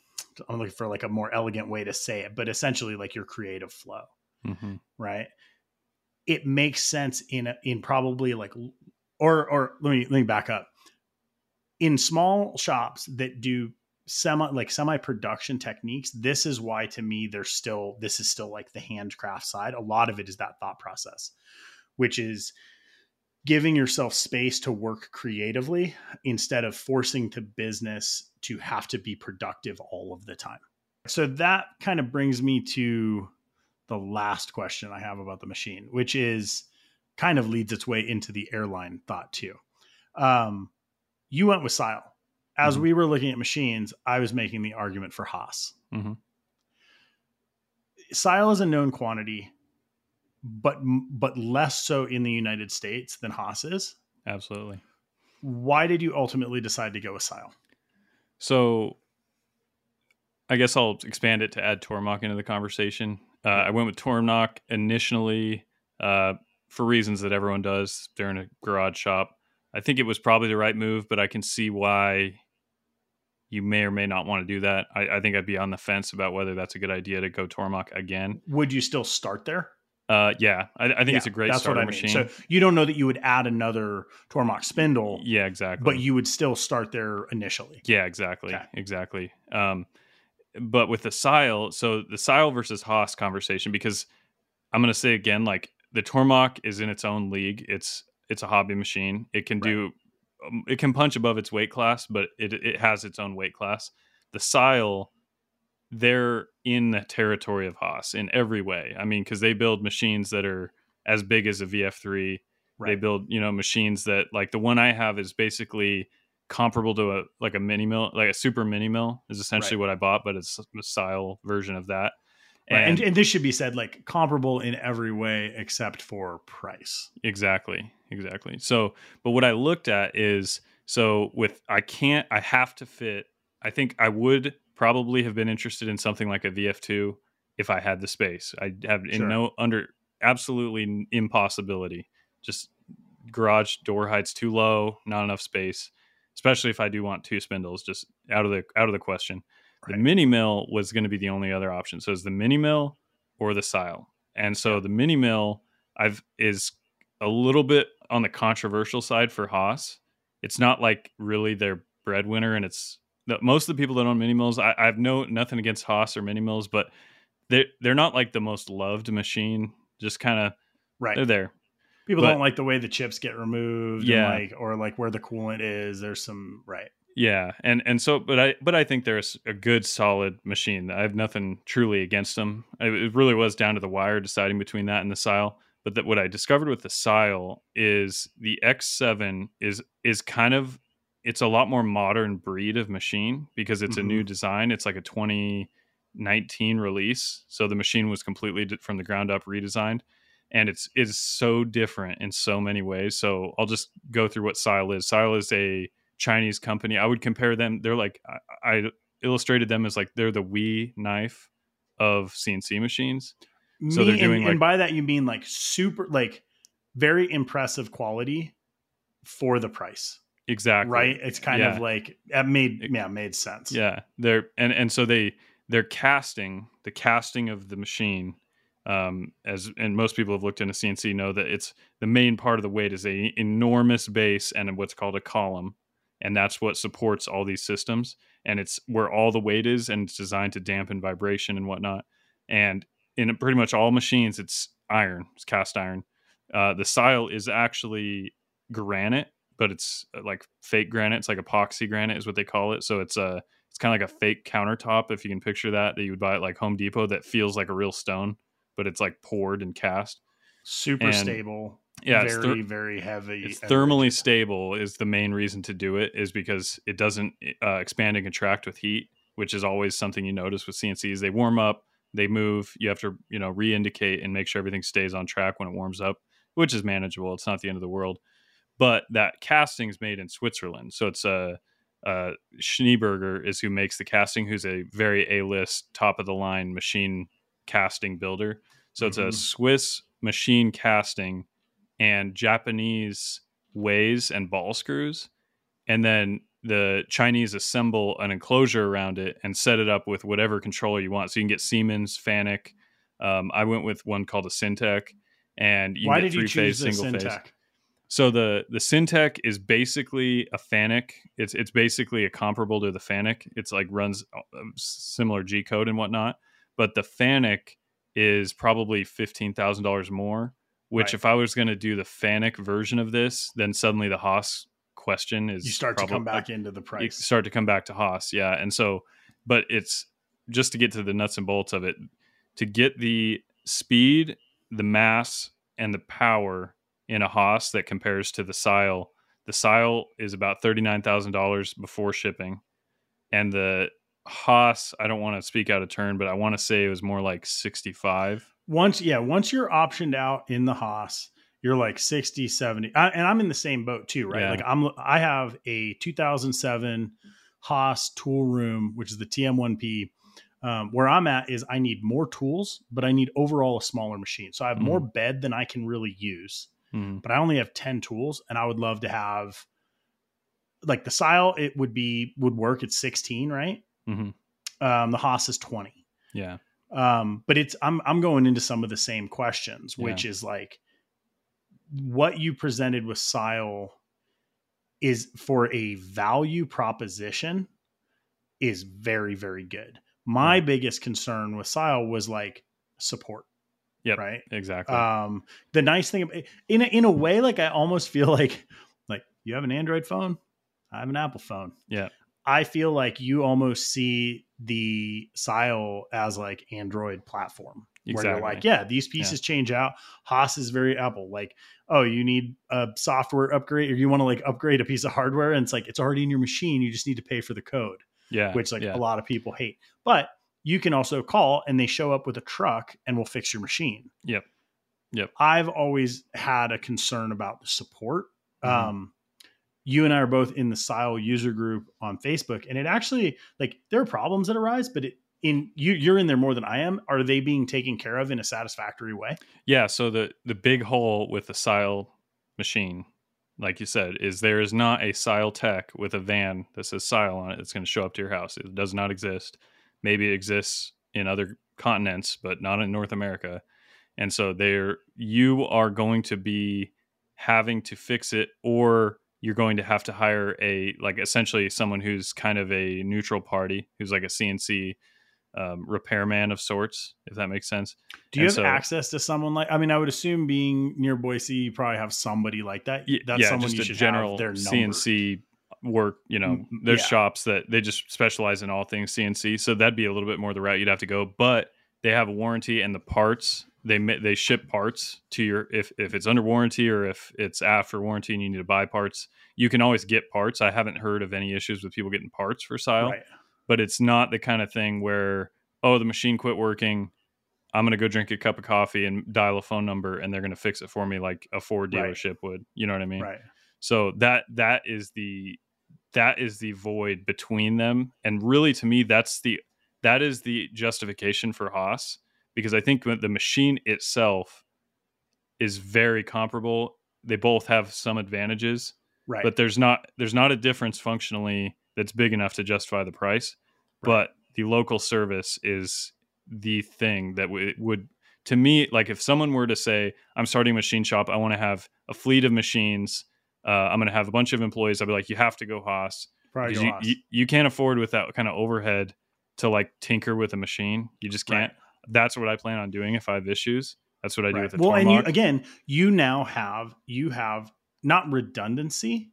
i'm looking for like a more elegant way to say it but essentially like your creative flow Mhm. right? It makes sense in a, in probably like or or let me let me back up. In small shops that do semi like semi production techniques this is why to me there's still this is still like the handcraft side. A lot of it is that thought process which is giving yourself space to work creatively instead of forcing to business to have to be productive all of the time so that kind of brings me to the last question I have about the machine, which is kind of leads its way into the airline thought too. Um, you went with Syil. As Mhm. we were looking at machines, I was making the argument for Haas. Mhm. Syil is a known quantity, but but less so in the United States than Haas is. Absolutely. Why did you ultimately decide to go with Syil? So I guess I'll expand it to add Tormach into the conversation. Uh, I went with Tormach initially uh, for reasons that everyone does. They're in a garage shop. I think it was probably the right move, but I can see why you may or may not want to do that. I, I think I'd be on the fence about whether that's a good idea to go Tormach again. Would you still start there? Uh, yeah, I, I think it's a great that's starter what I mean. machine. So you don't know that you would add another Tormach spindle, yeah, exactly. but you would still start there initially. Yeah, exactly. Okay. Exactly. Um, but with the Syil, so the Syil versus Haas conversation, because I'm going to say again, like the Tormach is in its own league. It's it's a hobby machine. It can Right. do, um, it can punch above its weight class, but it it has its own weight class. The Syil, they're in the territory of Haas in every way. I mean, because they build machines that are as big as a VF3. They build, you know, machines that like the one I have is basically comparable to a like a mini mill, like a super mini mill is essentially what I bought, but it's a Syil version of that. Right. And, And, and this should be said like comparable in every way except for price. exactly, exactly. So, but what I looked at is so with I can't, I have to fit. I think I would probably have been interested in something like a VF2 if I had the space. I have in Sure. no under absolutely impossibility. Just garage door heights too low, not enough space. Especially if I do want two spindles, just out of the out of the question. The mini mill was going to be the only other option. So it's the mini mill or the Syil. And so the mini mill I've is a little bit on the controversial side for Haas. It's not like really their breadwinner, and it's the, most of the people that own mini mills. I, I have no nothing against Haas or mini mills, but they're they're not like the most loved machine. Just kind of right. They're there. People But- don't like the way the chips get removed, Yeah. and like or like where the coolant is. There's some right. Yeah, and and so, but I but I think they're a good, solid machine. I have nothing truly against them. It it really was down to the wire deciding between that and the Syil. But that what I discovered with the Syil is the X7 is is kind of it's a lot more modern breed of machine because it's a new mm-hmm. design. It's like a 2019 release, so the machine was completely from the ground up redesigned, and it's it's so different in so many ways. So I'll just go through what Syil is. Syil is a Chinese company. I would compare them. They're like I, I illustrated them as like they're the WE Knife of CNC machines. So Me- they're and- doing, and, like- by that you mean like super like very impressive quality for the price, Exactly. right? It's kind Yeah. of like that made It- yeah made sense. Yeah, they're and and so they they're casting the casting of the machine. Um, as and most people have looked into CNC know that it's the main part of the weight is a enormous base and what's called a column, and that's what supports all these systems. And it's where all the weight is, and it's designed to dampen vibration and whatnot. And in pretty much all machines, it's iron, it's cast iron. Uh, the Syil is actually granite, but it's uh, like fake granite. It's like epoxy granite, is what they call it. So it's a it's kind of like a fake countertop, if you can picture that, that you would buy at like Home Depot that feels like a real stone, but it's like poured and cast. Super And- stable. Yeah, it's very ther- very heavy. It's thermally stable is the main reason to do it is because it doesn't uh, expand and contract with heat, which is always something you notice with CNCs. They warm up, they move. You have to you know re-indicate and make sure everything stays on track when it warms up, which is manageable. It's not the end of the world. But that casting is made in Switzerland, so it's a uh, Schneeberger is who makes the casting, who's a very A-list, top of the line machine casting builder. So it's Mhm. a Swiss machine casting and Japanese ways and ball screws, and then the Chinese assemble an enclosure around it and set it up with whatever controller you want. So you can get Siemens, Fanuc. Um, I went with one called a Syntec, and you Why get did you three-phase, choose the single phase. So the the Syntec is basically a Fanuc. It's it's basically a comparable to the Fanuc. It's like runs uh, similar G code and whatnot. But the Fanuc is probably fifteen thousand dollars more. Which, Right. if I was going to do the Fanuc version of this, then suddenly the Haas question is You start to come back into the price. you price. start to come back to Haas, yeah. And so, but it's just to get to the nuts and bolts of it, to get the speed, the mass, and the power in a Haas that compares to the Syil. The Syil is about thirty nine thousand dollars before shipping, and the Haas. I don't want to speak out of turn, but I want to say it was more like sixty five. once yeah once you're optioned out in the haas you're like 60 70 I, and i'm in the same boat too right Yeah. like i'm i have a 2007 haas tool room which is the tm1p um, where i'm at is i need more tools but i need overall a smaller machine so i have more bed than i can really use Mm, but i only have 10 tools and i would love to have like the Syil it would be would work at 16 right? Hmm um, the haas is 20 Yeah, um but it's i'm i'm going into some of the same questions which is like what you presented with Syil is for a value proposition is very very good. My Right. biggest concern with Syil was like support Yep. right exactly. um the nice thing in a, in a way like i almost feel like like you have an android phone i have an apple phone Yeah. i feel like you almost see the Syil as like android platform where you're like yeah these pieces change out haas is very apple like oh you need a software upgrade or you want to like upgrade a piece of hardware and it's like it's already in your machine you just need to pay for the code yeah, which like yeah. a lot of people hate but you can also call and they show up with a truck and will fix your machine Yep. Yep. i've always had a concern about the support Mhm. um you and i are both in the Syil user group on facebook and it actually like there are problems that arise but it in you you're in there more than i am are they being taken care of in a satisfactory way Yeah, so the the big hole with the Syil machine, like you said, is there is not a Syil Tech with a van that says Syil on it that's going to show up to your house. It does not exist. Maybe it exists in other continents, but not in North America. and so they're you are going to be having to fix it or you're going to have to hire a like essentially someone who's kind of a neutral party who's like a cnc um, repairman of sorts if that makes sense Do you And have so- access to someone like? I mean, I would assume being near Boise, you probably have somebody like that. That's yeah, someone just you should general have their number. CNC work. You know, Mm, there's yeah. shops that they just specialize in all things CNC, so that'd be a little bit more the route you'd have to go. But they have a warranty, and the parts they they ship parts to your if if it's under warranty or if it's after warranty and you need to buy parts, you can always get parts. I haven't heard of any issues with people getting parts for Syil, Right. but it's not the kind of thing where oh the machine quit working. I'm gonna go drink a cup of coffee and dial a phone number, and they're gonna fix it for me like a Ford Right. dealership would. You know what I mean? Right. So that that is the that is the void between them, and really to me that's the that is the justification for Haas because I think the machine itself is very comparable. They both have some advantages, Right. but there's not there's not a difference functionally that's big enough to justify the price. Right. But the local service is the thing that w- would to me like if someone were to say I'm starting a machine shop, I want to have a fleet of machines. Uh, I'm going to have a bunch of employees. I'll be like, you have to go Haas Probably you, Haas. you you can't afford with that kind of overhead to like tinker with a machine. You just can't. Right. That's what I plan on doing if I have issues. That's what I do Right. with the well, and you again, you now have you have not redundancy,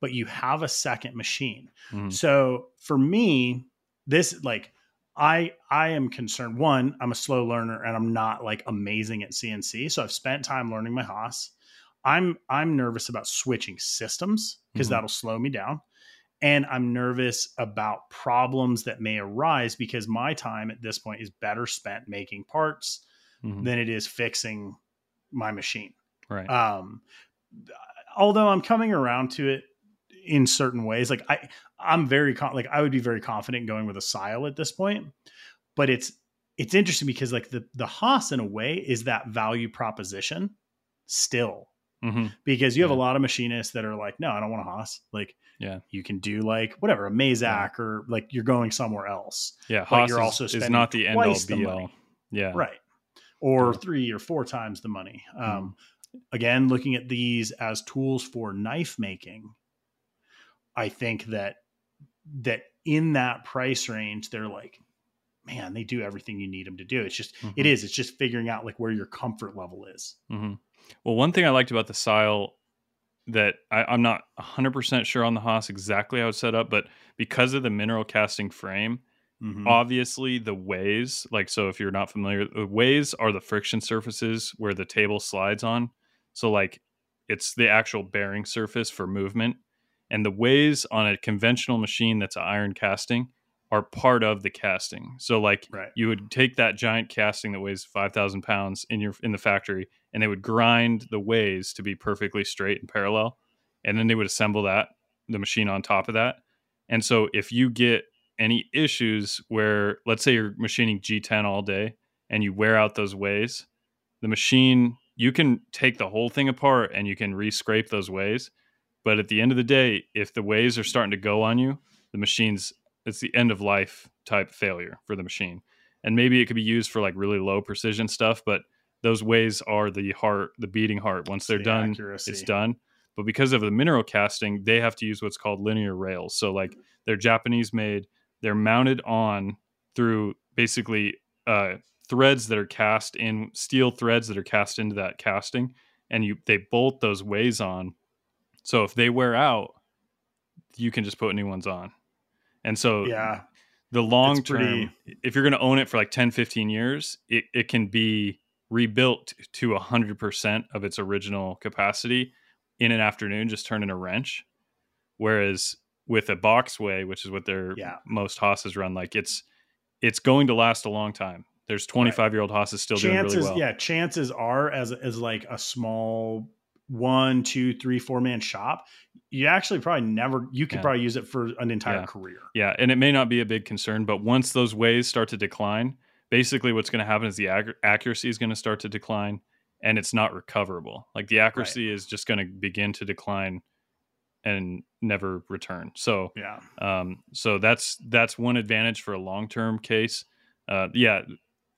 but you have a second machine. Mhm. So for me, this like I I am concerned. One, I'm a slow learner and I'm not like amazing at CNC. So I've spent time learning my Haas. I'm I'm nervous about switching systems because Mhm. that'll slow me down. And I'm nervous about problems that may arise because my time at this point is better spent making parts Mhm. than it is fixing my machine. Right. Um, although I'm coming around to it in certain ways, like I, I'm very con- like I would be very confident going with a Syil at this point, but it's it's interesting because like the the Haas in a way is that value proposition still hmm because you have Yeah. a lot of machinists that are like, no, I don't want a Haas. Like, Yeah. you can do like whatever a Mazak or like you're going somewhere else, Yeah. but Haas you're is, also is spending not the end all twice the be all. money. Yeah. right? Or Yeah. three or four times the money. Mm-hmm. Um, again, looking at these as tools for knife making, I think that that in that price range, they're like, man, they do everything you need them to do. It's just it Mhm. is. It's just figuring out like where your comfort level is. hmm Well, one thing I liked about the Syil that I, I'm not 100% sure on the Haas exactly how it's set up, but because of the mineral casting frame, Mhm. obviously the ways, like, so if you're not familiar, the ways are the friction surfaces where the table slides on. So, like, it's the actual bearing surface for movement. And the ways on a conventional machine that's iron casting are part of the casting. So, like, Right. you would take that giant casting that weighs 5000 pounds in your in the factory and they would grind the ways to be perfectly straight and parallel and then they would assemble that the machine on top of that and so if you get any issues where let's say you're machining g10 all day and you wear out those ways the machine you can take the whole thing apart and you can re-scrape those ways but at the end of the day if the ways are starting to go on you the machine's it's the end of life type failure for the machine. And maybe it could be used for like really low precision stuff but those ways are the heart the beating heart. Once they're The done accuracy. it's done. But because of the mineral casting they have to use what's called linear rails. So like they're japanese made they're mounted on through basically uh, threads that are cast in steel threads that are cast into that casting and you they bolt those ways on. So if they wear out you can just put new ones on and so Yeah. the long term if you're going to own it for like 10 15 years it, it can be rebuilt to 100% of its original capacity in an afternoon just turning a wrench whereas with a boxway which is what their Yeah. most hosses run like it's it's going to last a long time there's 25 year old hosses still chances, doing really well yeah, chances are as as like a small one, two, three, four man shop, you actually probably never you could Yeah. probably use it for an entire Yeah. career. Yeah, and it may not be a big concern, but once those ways start to decline, basically what's going to happen is the ac- accuracy is going to start to decline and it's not recoverable. Like the accuracy is just going to begin to decline and never return. So, Yeah. um, so that's that's one advantage for a long term case. Uh, yeah,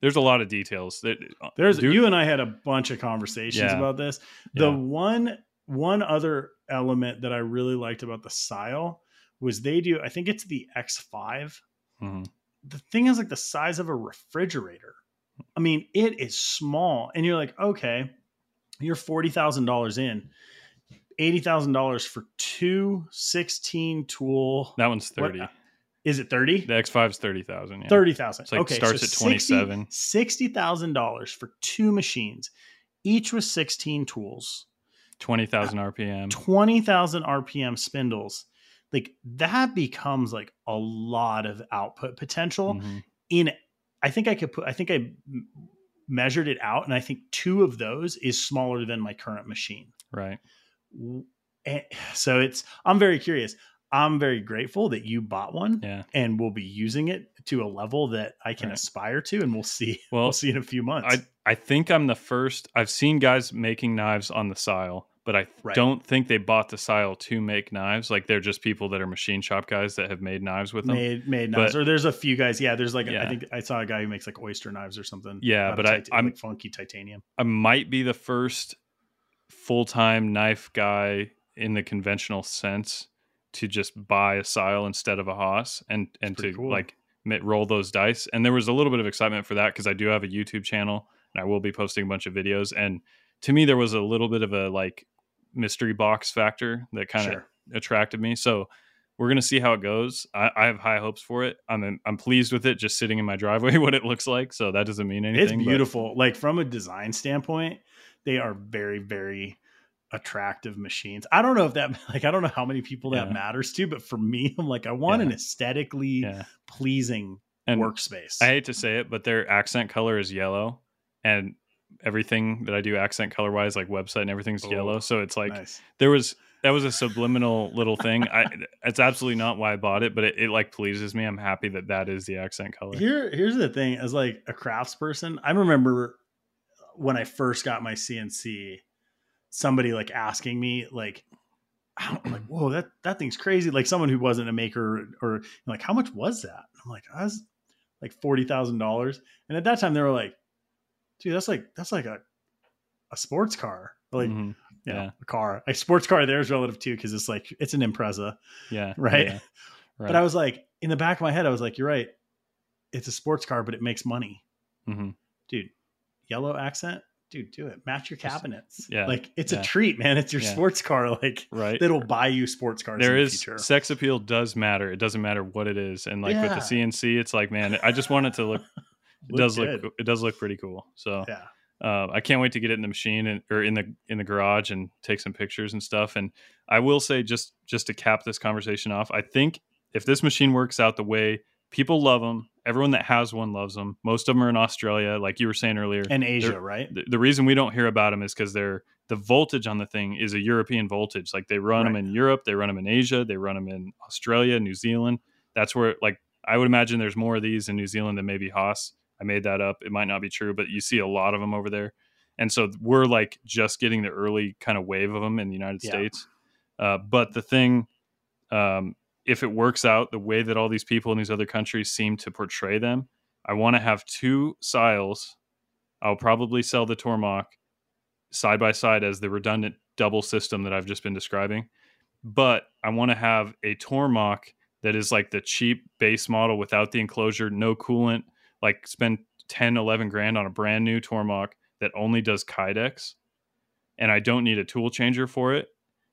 there's a lot of details that uh, There's you and I had a bunch of conversations Yeah. about this. The Yeah. one one other element that I really liked about the Syil was they do. I think it's the X5. Mhm. The thing is like the size of a refrigerator. I mean, it is small, and you're like, okay, you're forty thousand dollars in, eighty thousand dollars for two 16 tool. that one's what- 30 Is it thirty? the x5 is 30000 yeah Thirty thousand. It's like okay, starts so at 27. Sixty thousand dollars for two machines, each with sixteen tools, 20000 rpm twenty thousand RPM spindles. Like that becomes like a lot of output potential. Mhm. In, I think I could put. I think I measured it out, and I think two of those is smaller than my current machine. right and- So it's. I'm very curious. I'm very grateful that you bought one yeah and we'll be using it to a level that I can Right. aspire to, and we'll see. Well, we'll see in a few months. I I think I'm the first. I've seen guys making knives on the Syil, but I Right. don't think they bought the Syil to make knives. Like they're just people that are machine shop guys that have made knives with them. made made knives, But- or there's a few guys. Yeah, there's like I think I saw a guy who makes like oyster knives or something. Yeah, but I, I'm like funky titanium. I might be the first full time knife guy in the conventional sense to just buy a Syil instead of a Haas and and to cool. like roll those dice. And there was a little bit of excitement for that because I do have a YouTube channel and I will be posting a bunch of videos. And to me, there was a little bit of a like mystery box factor that kind of Sure. attracted me. So we're gonna see how it goes. I, I have high hopes for it. I'm I'm pleased with it. Just sitting in my driveway, what it looks like. So that doesn't mean anything. It's but- beautiful. Like from a design standpoint, they are very very attractive machines. I don't know if that like I don't know how many people that Yeah. matters to, but for me, I'm like I want an aesthetically yeah. pleasing And workspace. I hate to say it, but their accent color is yellow, and everything that I do accent color wise, like website and everything's Oh, yellow. So it's like nice. there was that was a subliminal little thing. I it's absolutely not why I bought it, but it, it like pleases me. I'm happy that that is the accent color. Here, here's the thing: as like a crafts person, I remember when I first got my CNC, somebody like asking me like, how, like, whoa, that that thing's crazy. Like someone who wasn't a maker or like, how much was that? I'm like, I was like forty thousand dollars, and at that time they were like, dude, that's like that's like a a sports car, like. Mhm. You know, Yeah. a car, a sports car there is relative too because it's like it's an Impreza, Yeah. right? yeah, But. I was like, in the back of my head, I was like, you're right. It's a sports car, but it makes money. Mhm. Dude, yellow accent, dude, do it. Match your cabinets. yeah, Like it's yeah. a treat, man. It's your Yeah. sports car. Like Right. that'll buy you sports cars. There in the is future. sex appeal does matter. It doesn't matter what it is. And like with the CNC, it's like, man, I just want it to look it does good. look it does look pretty cool. So Yeah. uh, I can't wait to get it in the machine and or in the in the garage and take some pictures and stuff. And I will say just just to cap this conversation off, I think if this machine works out the way people love them, everyone that has one loves them. Most of them are in Australia, like you were saying earlier. And Asia, They're- right? the, the reason we don't hear about them is because they're the voltage on the thing is a European voltage. Like they run them in Europe, they run them in Asia, they run them in Australia, New Zealand. That's where like I would imagine there's more of these in New Zealand than maybe Haas. I made that up. It might not be true, but you see a lot of them over there. And so we're like just getting the early kind of wave of them in the United Yeah. States. Uh, but the thing, um, if it works out the way that all these people in these other countries seem to portray them, I want to have two Syils. I'll probably sell the Tormach side by side as the redundant double system that I've just been describing. But I want to have a Tormach that is like the cheap base model without the enclosure, no coolant, like spend 10, 11 grand on a brand new Tormach that only does Kydex. And I don't need a tool changer for it.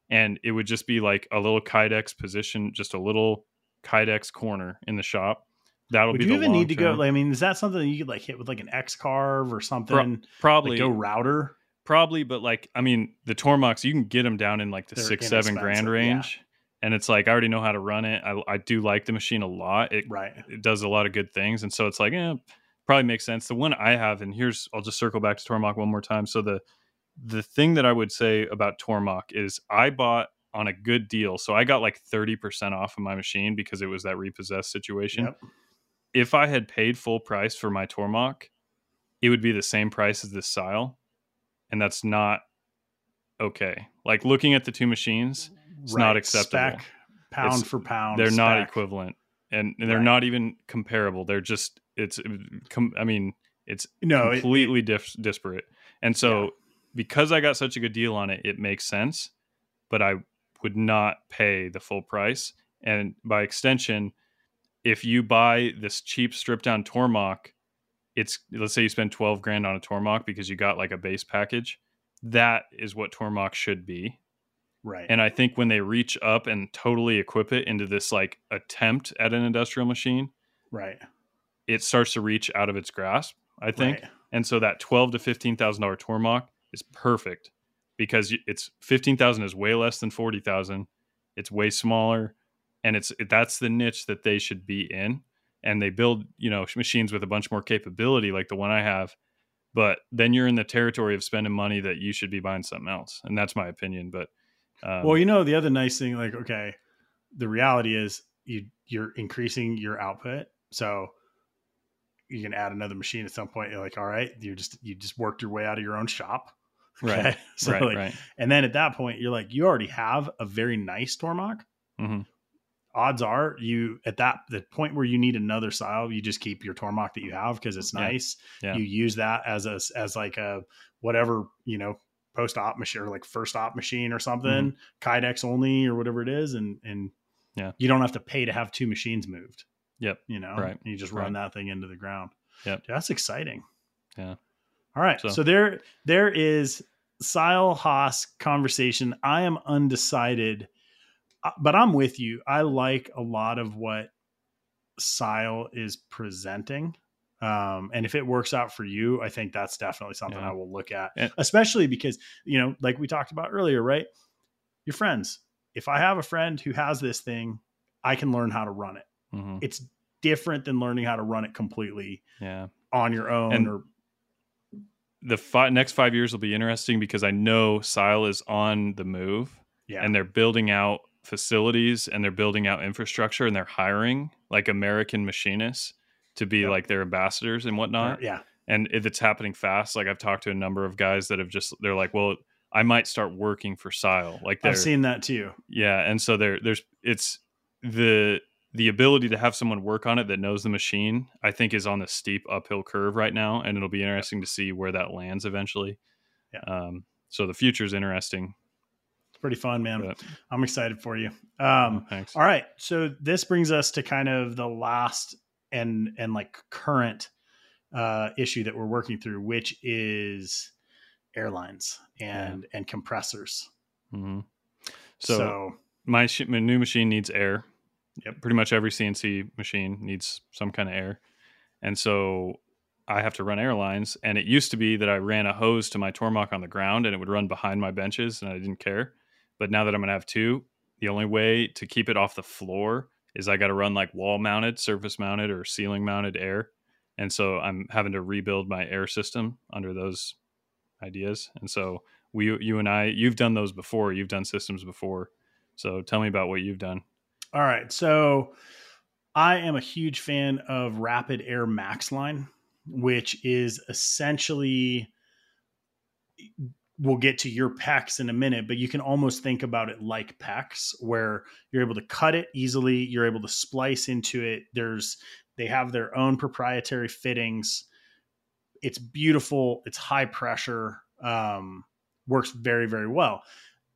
And it would just be like a little Kydex position, just a little Kydex corner in the shop. That'll Would be you even need to go? Like, I mean, is that something that you could like hit with like an X carve or something? probably like go router. Probably, but like I mean, the Tormachs you can get them down in like the They're six seven grand inexpensive, yeah. range, and it's like I already know how to run it. I, I do like the machine a lot. It Right. it does a lot of good things, and so it's like, eh, probably makes sense. The one I have, and here's I'll just circle back to Tormachs one more time. So the the thing that I would say about Tormach is I bought on a good deal, so I got like thirty percent off of my machine because it was that repossessed situation. Yep. If I had paid full price for my Tormach, it would be the same price as this Syil, and that's not okay. Like looking at the two machines, It's not acceptable. Spec, pound It's- for pound. they're not equivalent, and, and they're Right. not even comparable. They're just it's com- I mean It's no, it- completely dif- disparate. And so Yeah. Because I got such a good deal on it, it makes sense, but I would not pay the full price. And by extension, if you buy this cheap stripped down Tormach, it's let's say you spend 12 grand on a Tormach because you got like a base package. That is what Tormach should be. right. And I think when they reach up and totally equip it into this like attempt at an industrial machine, right. it starts to reach out of its grasp, I think. Right. And so that twelve to fifteen thousand dollar Tormach is perfect because it's fifteen thousand is way less than forty thousand. It's way smaller, and it's that's the niche that they should be in. And they build you know machines with a bunch more capability, like the one I have. But then you're in the territory of spending money that you should be buying something else, and that's my opinion. But um, well, you know, the other nice thing, like, okay, the reality is you you're increasing your output, so you can add another machine at some point. You're like, all right, you just you just worked your way out of your own shop, right, So right, like, right. and then at that point, you're like, you already have a very nice Tormach. Mhm. Odds are, you at that the point where you need another Syil, you just keep your Tormach that you have because it's nice. Yeah. You use that as a as like a whatever you know post op machine or like first op machine or something, Kydex only or whatever it is, and and Mm-hmm. Yeah. you don't have to pay to have two machines moved. Yep. You know, Right. You just run that thing into the ground. Yep. Dude, that's exciting. Yeah. All right. So- So, there there is Syil Haas conversation. I am undecided, uh, but I'm with you. I like a lot of what Syil is presenting. Um, and if it works out for you, I think that's definitely something Yeah. I will look at, especially because, you know, like we talked about earlier, right? Your friends. If I have a friend who has this thing, I can learn how to run it. Mhm. It's different than learning how to run it completely Yeah. on your own And- or the fi- next five years will be interesting because I know Syil is on the move yeah. and they're building out facilities and they're building out infrastructure and they're hiring like American machinists to be Yep. like their ambassadors and whatnot. yeah. And if it's happening fast, like I've talked to a number of guys that have just they're like, well, I might start working for Syil. Like I've seen that too. yeah, and so there there's it's the the ability to have someone work on it that knows the machine, I think is on the steep uphill curve right now, and it'll be interesting to see where that lands eventually. Yeah. Um, so the future is interesting. It's pretty fun, man. But, I'm excited for you. Um, thanks. all right. So this brings us to kind of the last and and like current uh, issue that we're working through, which is airlines and and compressors. hmm So, So, my, sh- my new machine needs air. Yep. Pretty much every CNC machine needs some kind of air, and so I have to run airlines. And it used to be that I ran a hose to my Tormach on the ground, and it would run behind my benches, and I didn't care. But now that I'm gonna have two, the only way to keep it off the floor is I got to run like wall mounted, surface mounted, or ceiling mounted air. And so I'm having to rebuild my air system under those ideas. And so we, you and I, you've done those before. You've done systems before. So tell me about what you've done. All right. So I am a huge fan of Rapid Air Max Line, which is essentially we'll get to your PEX in a minute, but you can almost think about it like PEX, where you're able to cut it easily, you're able to splice into it. There's they have their own proprietary fittings. It's beautiful. It's high pressure. Um, works very very well,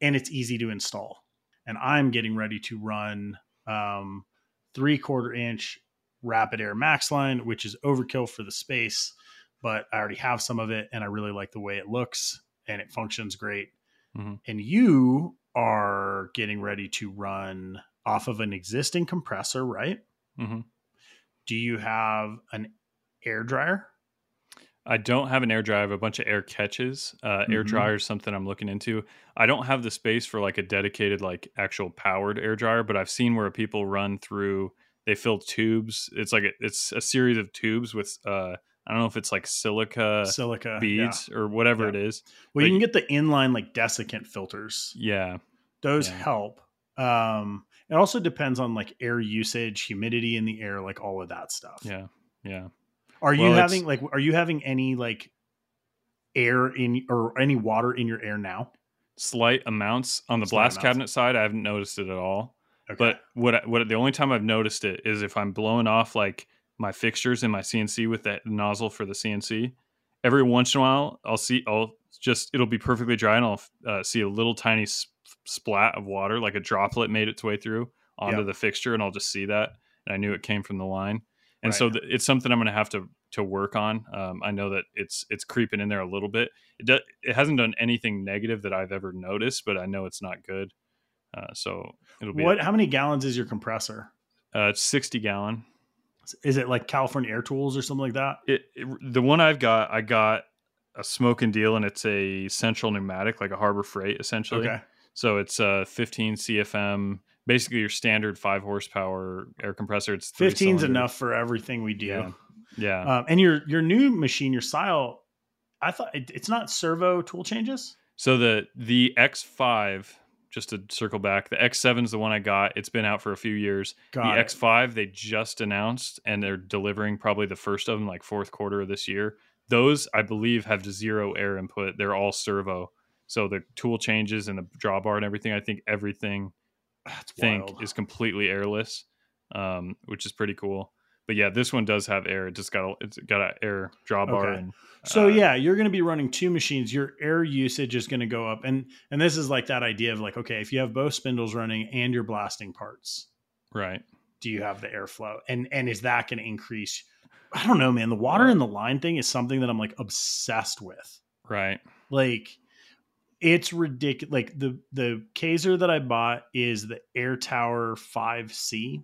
and it's easy to install. And I'm getting ready to run um, three quarter inch rapid air max line, which is overkill for the space, but I already have some of it, and I really like the way it looks and it functions great. Mhm. And you are getting ready to run off of an existing compressor, right? hmm Do you have an air dryer? I don't have an air dryer. I have a bunch of air catches. Uh, Air Mhm. dryer is something I'm looking into. I don't have the space for like a dedicated, like actual powered air dryer, but I've seen where people run through. They fill tubes. It's like a, it's a series of tubes with uh, I don't know if it's like silica Silica yeah. beads or whatever Yeah. it is. Well, you can get the inline like desiccant filters. Yeah, Those Yeah. help. Um, it also depends on like air usage, humidity in the air, like all of that stuff. yeah, yeah. Are you Well, it's- having like are you having any like air in or any water in your air now? Slight amounts on the Slight blast amounts. cabinet side. I haven't noticed it at all. Okay. But what I- what the only time I've noticed it is if I'm blowing off like my fixtures in my CNC with that nozzle for the CNC. Every once in a while, I'll see, I'll just, it'll be perfectly dry and I'll uh, see a little tiny sp- splat of water, like a droplet made its way through onto Yep. the fixture, and I'll just see that. And I knew it came from the line. And so th- it's something I'm going to have to to work on. Um, I know that it's it's creeping in there a little bit. It do, it hasn't done anything negative that I've ever noticed, but I know it's not good. Uh, so it'll be What? How many gallons is your compressor? uh, it's 60 gallon. Is it like California Air Tools or something like that? It, it the one I've got, I got a smoking deal, and it's a central pneumatic, like a Harbor Freight, essentially. Okay. So it's uh 15 CFM, basically your standard five horsepower air compressor. It's three 15's enough for everything we do. Yeah. Yeah. Um, and your your new machine, your style, I thought it, it's not servo tool changes. So the the X5, just to circle back, the X7 is the one I got. It's been out for a few years. Got the it. X5 they just announced, and they're delivering probably the first of them like fourth quarter of this year. Those I believe have zero air input. They're all servo. So the tool changes and the drawbar and everything. I think everything That's think wild. is completely airless, um, which is pretty cool. But yeah, this one does have air. It just got a, it's got an air drawbar Okay. and So uh, yeah, you're going to be running two machines. Your air usage is going to go up, and and this is like that idea of like, okay, if you have both spindles running and you're blasting parts, right. do you have the airflow? And and is that going to increase? I don't know, man. The water in the line thing is something that I'm like obsessed with. Right. Like, it's ridiculous. Like the the Kaeser that I bought is the Air Tower Five C.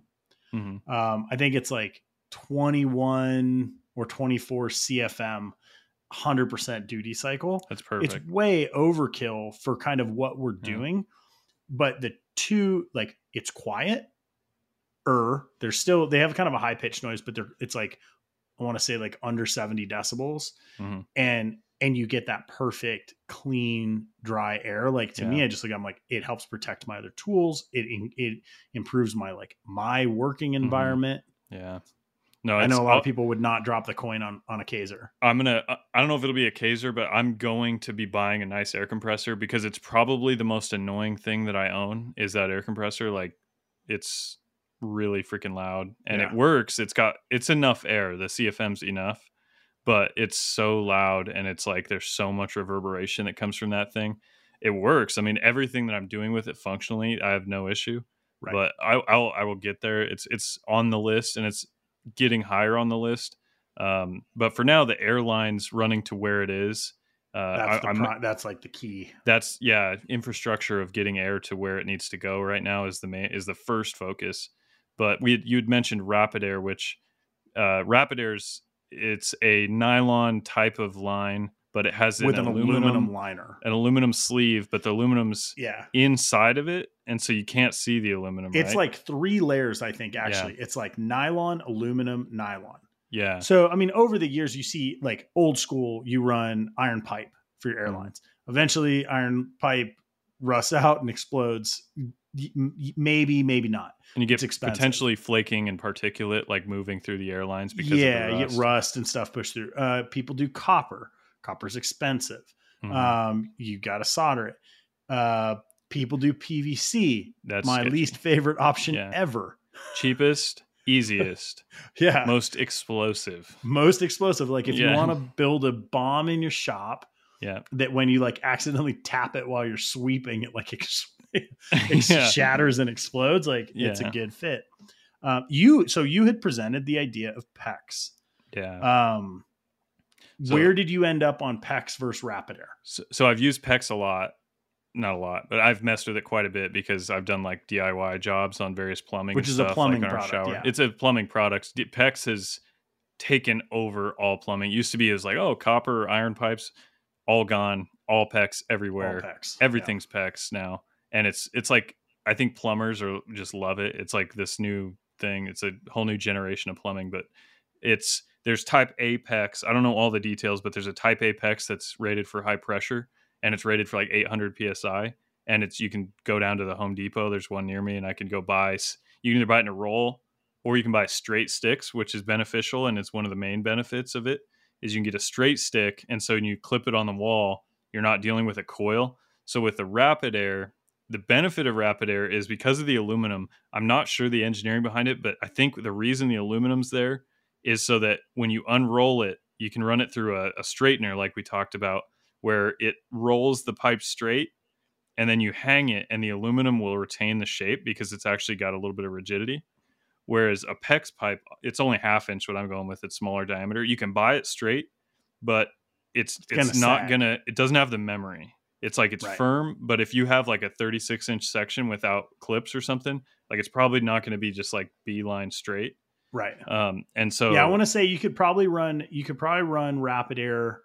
hmm Um, I think it's like 21 or 24 CFM, 100% duty cycle. That's perfect. It's way overkill for kind of what we're Yeah. doing. But the two, like, it's quiet. Er, they're still they have kind of a high pitched noise, but they're it's like I want to say like under 70 decibels, Mhm. and and you get that perfect clean dry air. Like to me, I just like I'm like it helps protect my other tools. It it improves my like my working mm-hmm. environment. Yeah. No, I know a lot I'll- of people would not drop the coin on on a Kaeser. I'm gonna. I- I don't know if it'll be a Kaeser, but I'm going to be buying a nice air compressor because it's probably the most annoying thing that I own is that air compressor. Like, it's really freaking loud and Yeah. it works. It's got it's enough air. The CFM's enough, but it's so loud and it's like there's so much reverberation that comes from that thing. It works. I mean, everything that I'm doing with it functionally, I have no issue. Right. But I I'll, I will get there. It's it's on the list and it's getting higher on the list. Um, but for now, the airline's running to where it is. Uh, That's I, the pro- that's like the key. that's yeah, infrastructure of getting air to where it needs to go right now is the main is the first focus. But we you'd mentioned Rapid Air, which uh, Rapid Air's it's a nylon type of line, but it has with an aluminum, aluminum liner. an aluminum sleeve, but the aluminum's Yeah. inside of it, and so you can't see the aluminum. It's right? like three layers, I think, actually. It's like nylon, aluminum, nylon. yeah, So, I mean, over the years, you see like old school, you run iron pipe for your Mm-hmm. airlines. Eventually, iron pipe rusts out and explodes. Maybe, maybe not. and you get potentially flaking and particulate like moving through the airlines because yeah, of the you get rust and stuff pushed through. Uh, people do copper. Copper's expensive. Mhm. Um, you got to solder it. Uh, people do PVC. That's my sketchy. least favorite option Yeah. ever. cheapest, easiest, Yeah. most explosive. most explosive. Like if Yeah. you want to build a bomb in your shop, Yeah. that when you like accidentally tap it while you're sweeping, it like ex- it yeah. shatters and explodes. Like it's a good fit. Um, you so you had presented the idea of PEX. Yeah. Um, So- where did you end up on PEX versus Rapid Air? So, so I've used PEX a lot. Not a lot, but I've messed with it quite a bit because I've done like DIY jobs on various plumbing, Which is a plumbing like product, yeah. It's a plumbing product. PEX has taken over all plumbing. It used to be it was like oh copper iron pipes, all gone, all PEX everywhere. All PEX. everything's PEX now, and it's it's like I think plumbers are just love it. It's like this new thing. It's a whole new generation of plumbing, but it's there's Type A PEX. I don't know all the details, but there's a Type A PEX that's rated for high pressure, and it's rated for like 800 psi. And it's you can go down to the Home Depot. There's one near me, and I can go buy. You can either buy it in a roll, or you can buy straight sticks, which is beneficial, and it's one of the main benefits of it is you can get a straight stick, and so when you clip it on the wall, you're not dealing with a coil. So with the Rapid Air, the benefit of Rapid Air is because of the aluminum. I'm not sure the engineering behind it, but I think the reason the aluminum's there is so that when you unroll it, you can run it through a, a straightener, like we talked about, where it rolls the pipe straight and then you hang it, and the aluminum will retain the shape because it's actually got a little bit of rigidity. Whereas a PEX pipe, it's only half inch. What I'm going with, it's smaller diameter. You can buy it straight, but it's it's, It's not gonna sag. gonna. It doesn't have the memory. It's like it's Right. firm, but if you have like a 36 inch section without clips or something, like it's probably not going to be just like beeline straight. Right. Um, and so yeah, I want to say you could probably run. You could probably run rapid air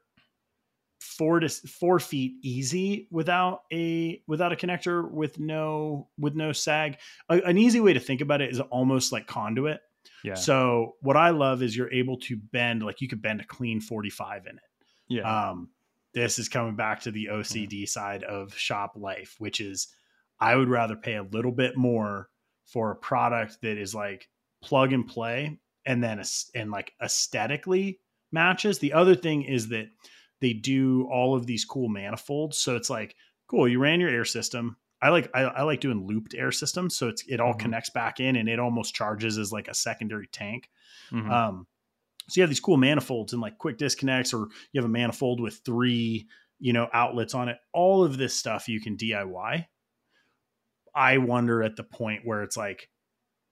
four to four feet easy without a without a connector with no with no sag. A, an easy way to think about it is almost like conduit. yeah, So what I love is you're able to bend like you could bend a clean 45 in it. yeah, Um, this is coming back to the OCD side of shop life, which is I would rather pay a little bit more for a product that is like plug and play and then and like aesthetically matches. The other thing is that they do all of these cool manifolds, so it's like cool. You ran your air system. I like I, I like doing looped air systems, so it's it all Mhm. connects back in and it almost charges as like a secondary tank. Mhm. Um, so you have these cool manifolds and like quick disconnects, or you have a manifold with three, you know, outlets on it. All of this stuff you can DIY. I wonder at the point where it's like,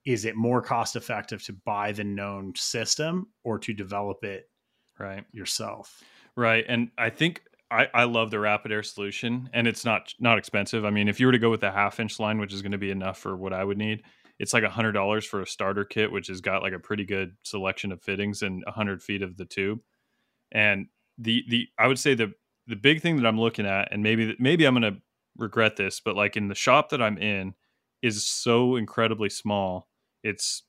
is it more cost effective to buy the known system or to develop it right. yourself? Right. And I think I, I love the rapid air solution and it's not not expensive. I mean, if you were to go with a half inch line, which is going to be enough for what I would need, it's like a hundred dollars for a starter kit, which has got like a pretty good selection of fittings and a hundred feet of the tube. And the the I would say the the big thing that I'm looking at, and maybe maybe I'm gonna regret this, but like in the shop that I'm in is so incredibly small. It's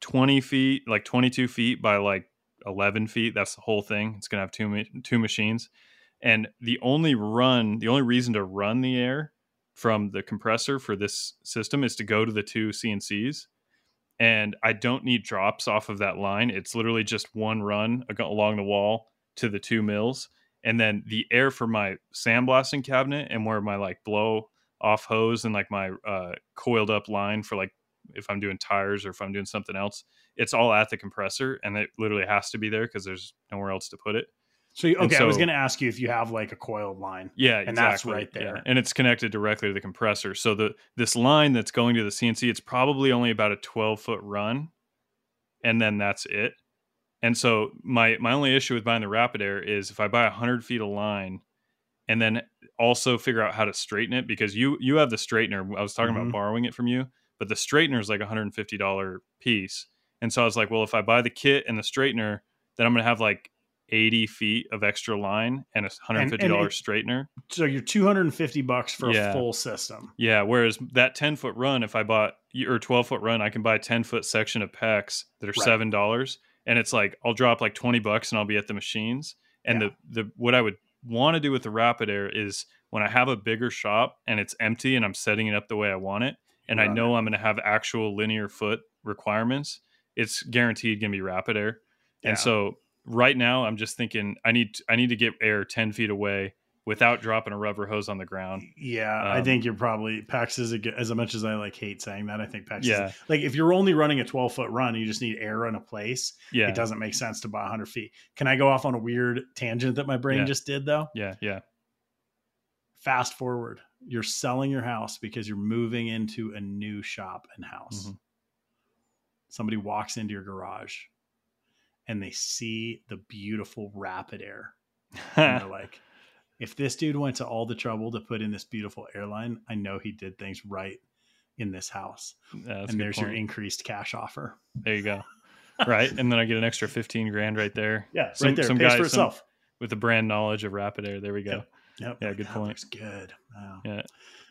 20 feet, like 22 feet by like 11 feet. That's the whole thing. It's gonna have two two machines, and the only run, the only reason to run the air from the compressor for this system is to go to the two CNCs. And I don't need drops off of that line. It's literally just one run along the wall to the two mills. And then the air for my sandblasting cabinet and where my like blow off hose and like my uh, coiled up line for like if I'm doing tires or if I'm doing something else, it's all at the compressor and it literally has to be there because there's nowhere else to put it. So, you- And okay, I was going to ask you if you have like a coiled line. Yeah, And that's right there. Yeah. And it's connected directly to the compressor. So the this line that's going to the CNC, it's probably only about a 12 foot run, and then that's it. And so my my only issue with buying the Rapid Air is if I buy 100 feet of line, and then also figure out how to straighten it because you you have the straightener. I was talking Mhm. about borrowing it from you, but the straightener is like a 150 dollar piece. And so I was like, well, if I buy the kit and the straightener, then I'm gonna have like 80 feet of extra line and a 150 dollar it- straightener. So you're 250 bucks for Yeah. a full system. Yeah, whereas that 10 foot run, if I bought or 12 foot run, I can buy a 10 foot section of PEX that are Right. seven dollars, and it's like I'll drop like 20 bucks and I'll be at the machines. And Yeah. the the what I would want to do with the Rapid Air is when I have a bigger shop and it's empty and I'm setting it up the way I want it, and I know I'm going to have actual linear foot requirements, it's guaranteed going to be Rapid Air. Yeah. And so right now I'm just thinking I need I need to get air 10 feet away without dropping a rubber hose on the ground. Yeah, I Um, think you're probably PEX is a good, as much as I like hate saying that. I think PEX Yeah. is like if you're only running a 12 foot run, you just need air in a place. Yeah. It doesn't make sense to buy 100 feet. Can I go off on a weird tangent that my brain Yeah. just did though? Yeah, yeah. Fast forward, you're selling your house because you're moving into a new shop and house. Mhm. Somebody walks into your garage and they see the beautiful rapid air and they're like, if this dude went to all the trouble to put in this beautiful airline, I know he did things right in this house. Yeah, and there's your increased cash offer. There you go. right, and then I get an extra fifteen grand right there. Yeah, Some- right there. some Pays guy- for some- with the brand knowledge of Rapid Air. There we go. Yep. Yep. Yeah, good that point. looks good. Wow. Yeah,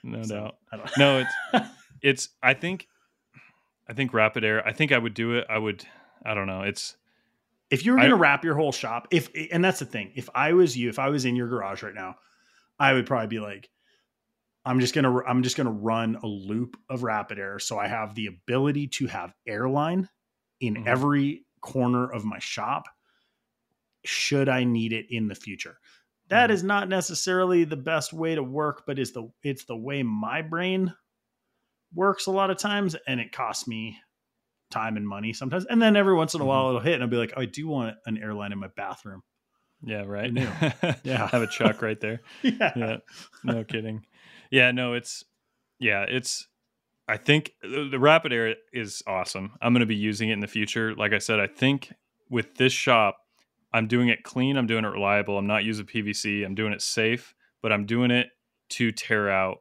no So, doubt. No, it's it's. I think, I think Rapid Air. I think I would do it. I would. I don't know. It's if you were going to wrap your whole shop, if and that's the thing, if I was you, if I was in your garage right now, I would probably be like, I'm just gonna I'm just gonna run a loop of rapid air, so I have the ability to have airline in Mhm. every corner of my shop. Should I need it in the future? That Mhm. is not necessarily the best way to work, but is the it's the way my brain works a lot of times, and it costs me time and money sometimes. And then every once in a while mm-hmm. it'll hit and I'll be like, oh, I do want an airline in my bathroom. Yeah, right. Yeah. Have a chuck right there. yeah. yeah no kidding yeah no it's yeah it's i think the, the rapid air is awesome i'm going to be using it in the future like i said i think with this shop i'm doing it clean i'm doing it reliable i'm not using pvc i'm doing it safe but i'm doing it to tear out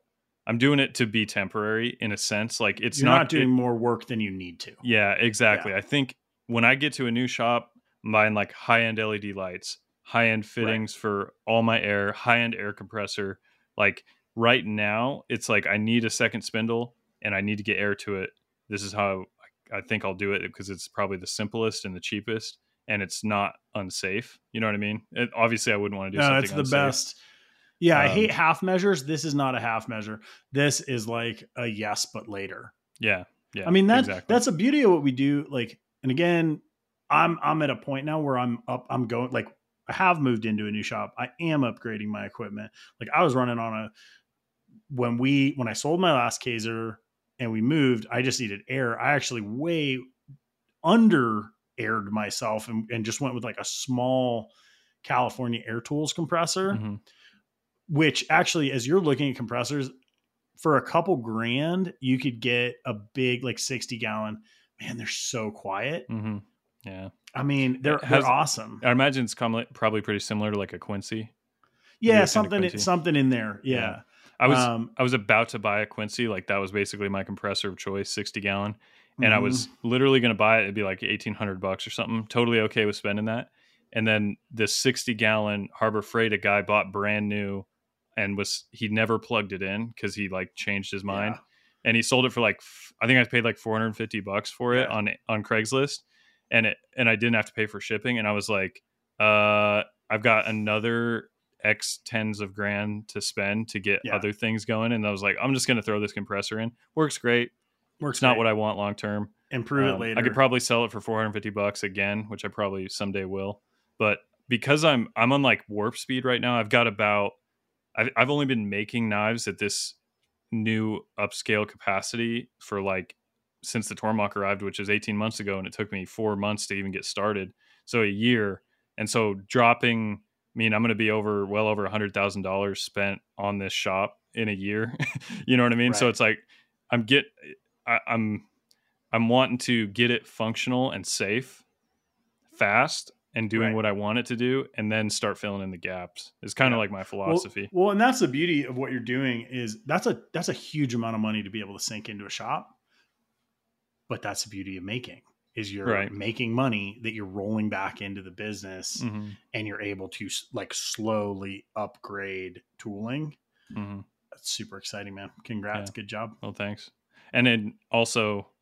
i'm doing it to be temporary in a sense like it's You're not, not, doing it- more work than you need to. yeah exactly i think when i get to a new shop i'm buying like high-end led lights high-end fittings for all my air high-end air compressor like right now it's like i need a second spindle and i need to get air to it this is how i think i'll do it because it's probably the simplest and the cheapest and it's not unsafe you know what i mean it, obviously i wouldn't want to do No, something it's the unsafe. best. Yeah, I Um, hate half measures. This is not a half measure. This is like a yes, but later. yeah yeah I mean that's exactly. that's a beauty of what we do. Like, and again, I'm I'm at a point now where I'm up. I'm going like I have moved into a new shop. I am upgrading my equipment. Like I was running on a when we when I sold my last Kaeser and we moved. I just needed air. I actually way under aired myself and, and just went with like a small California Air Tools compressor Mhm. Which actually as you're looking at compressors for a couple grand you could get a big like 60 gallon man they're so quiet Mhm. yeah i mean they're, has- they're awesome i imagine it's com- probably pretty similar to like a quincy yeah something Quincy. something in there yeah, Yeah. i was um, I was about to buy a Quincy, like that was basically my compressor of choice, 60 gallon. And I mhm. was literally going to buy it. It'd be like 1800 bucks or something. Totally okay with spending that. And then this 60 gallon Harbor Freight, a guy bought brand new and was, he never plugged it in because he like changed his mind. Yeah. And he sold it for like, I think I paid like 450 bucks for it Yeah. on, on Craigslist. And it, and I didn't have to pay for shipping. And I was like, uh, I've got another X tens of grand to spend to get Yeah. other things going. And I was like, I'm just going to throw this compressor in. Works great. works It's not what I want long term. improve Um, it later I could probably sell it for 450 bucks again, which I probably someday will. But because I'm I'm on like warp speed right now, I've got about I've I've only been making knives at this new upscale capacity for like since the Tormach arrived, which is 18 months ago, and it took me four months to even get started. So a year, and so dropping. I mean, I'm going to be over well over a hundred thousand dollars spent on this shop in a year. you know what I mean? So it's like I'm get I, I'm I'm wanting to get it functional and safe, fast, and doing Right. what I want it to do, and then start filling in the gaps. is kind of Yeah. like my philosophy. well and that's the beauty of what you're doing is that's a that's a huge amount of money to be able to sink into a shop but that's the beauty of making is you're Right. making money that you're rolling back into the business Mhm, and you're able to like slowly upgrade tooling. mhm. That's super exciting, man. Congrats. Good job. Well, thanks. And then also,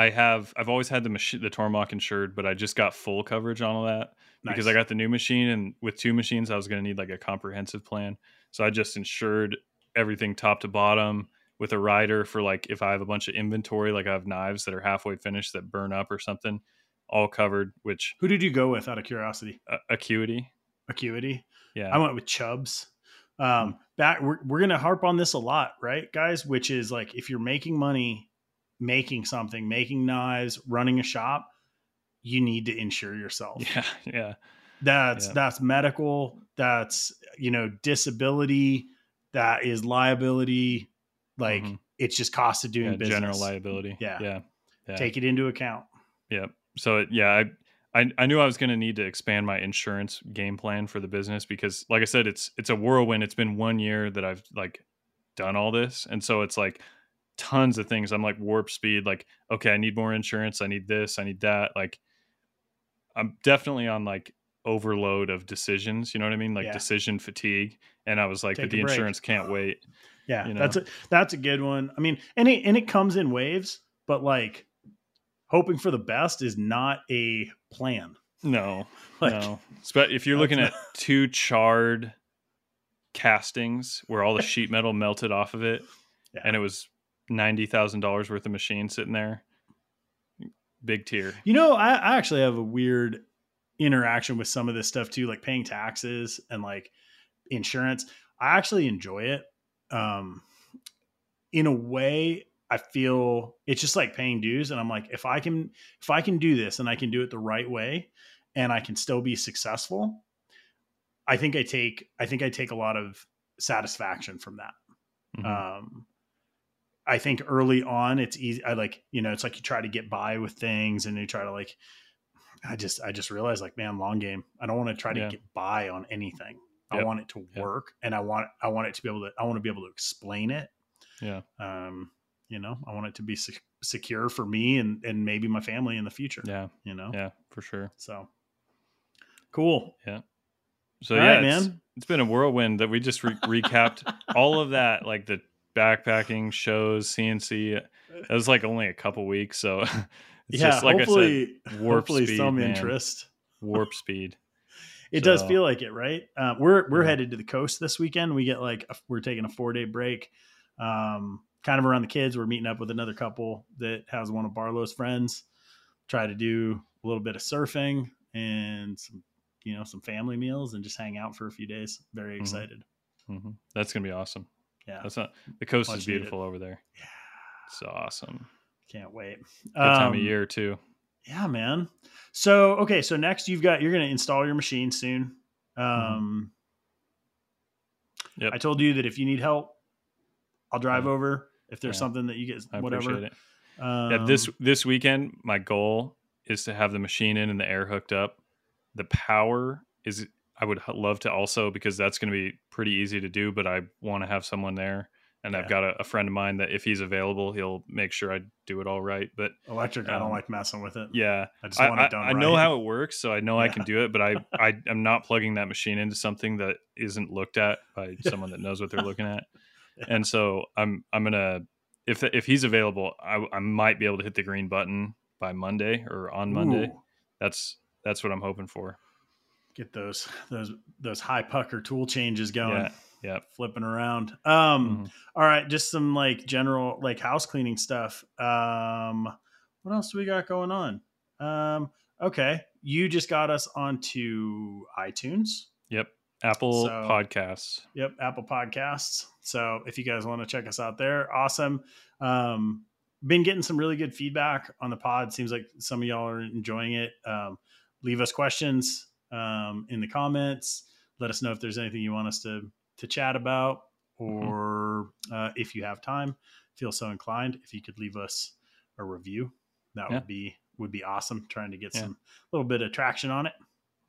I have I've always had the machine the Tormach insured, but I just got full coverage on all that because I got the new machine, and with two machines, I was going to need like a comprehensive plan. So I just insured everything top to bottom with a rider for like if I have a bunch of inventory, like I have knives that are halfway finished that burn up or something, all covered. Which Who did you go with out of curiosity? uh, acuity, Acuity. yeah, I went with Chubbs. Um, back we're, we're gonna harp on this a lot, right, guys? Which is like if you're making money, making something, making knives, running a shop, you need to insure yourself. yeah, yeah, That's Yeah. that's medical. That's you know disability. That is liability. Like Mhm. it's just cost of doing yeah business. general liability, Yeah. yeah, yeah. Take it into account. Yeah. So it- yeah, I I, I knew I was going to need to expand my insurance game plan for the business because, like I said, it's it's a whirlwind. It's been one year that I've like done all this, and so it's like tons of things. I'm like warp speed. Like, okay, I need more insurance. I need this. I need that. Like, I'm definitely on like overload of decisions. You know what I mean? Like Yeah. decision fatigue. And I was like, Take but the break. insurance can't wait. Yeah, you know? that's a that's a good one. I mean, and it and it comes in waves, but like hoping for the best is not a plan. No, Like, no. But if you're looking not- at two charred castings where all the sheet metal melted off of it, Yeah. and it was ninety thousand dollars worth of machine sitting there, big tear. You know, I, I actually have a weird interaction with some of this stuff too, like paying taxes and like insurance. I actually enjoy it. Um, in a way, I feel it's just like paying dues. And I'm like, if I can, if I can do this and I can do it the right way and I can still be successful, I think I take, I think I take a lot of satisfaction from that. Mhm. Um, I think early on it's easy. I like, you know, it's like you try to get by with things and you try to like, I just, I just realized like, man, long game. I don't want to try to Yeah. get by on anything. I want it to Yep. work and I want, I want it to be able to, I want to be able to explain it. Yeah. Um, you know, I want it to be sec- secure for me and, and maybe my family in the future, Yeah. you know? Yeah. For sure. So cool. Yeah. So All yeah, right, it's, man. it's been a whirlwind that we just re- recapped all of that, like the backpacking shows, CNC. It was like only a couple weeks, so it's yeah. just like hopefully, I said, warp hopefully speed, some man. interest. warp speed. It does feel like it, right? Uh, we're we're Yeah. headed to the coast this weekend. We get like a, we're taking a four day break, um, kind of around the kids. We're meeting up with another couple that has one of Barlow's friends. Try to do a little bit of surfing and some, you know, some family meals and just hang out for a few days. Very Mhm. excited. hmm That's gonna be awesome. Yeah, That's not the coast Much is needed. beautiful over there. yeah, So awesome. can't wait. Good time of Um, year too. Yeah, man. So okay, so next you've got you're going to install your machine soon. Um, Mm-hmm. Yep. I told you that if you need help, I'll drive Yeah. over. If there's Yeah. something that you get, I whatever. appreciate it. Um, yeah, this this weekend, my goal is to have the machine in and the air hooked up. The power is I would love to also because that's going to be pretty easy to do, but I want to have someone there, and Yeah. I've got a, a friend of mine that if he's available, he'll make sure I do it all right. But electric. I don't um, like messing with it. yeah, I just I, want I, it done. I know how it works, so I know I can do it. But I I am not plugging that machine into something that isn't looked at by someone that knows what they're looking at. Yeah. And so I'm I'm gonna if if he's available, I, I might be able to hit the green button by Monday or on Monday. Ooh, That's that's what I'm hoping for. Get those those those high pucker tool changes going. Yeah, yeah. Flipping around. Um. Mhm. All right, just some like general like house cleaning stuff. Um, what else do we got going on? Um, okay, you just got us onto iTunes. Yep. Apple So- Podcasts. Yep, Apple Podcasts. So if you guys want to check us out there, awesome. Um, been getting some really good feedback on the pod. Seems like some of y'all are enjoying it. Um, leave us questions um, in the comments. Let us know if there's anything you want us to to chat about, or uh, if you have time, feel so inclined. If you could leave us a review, that Yeah. would be would be awesome. Trying to get Yeah. some little bit of traction on it.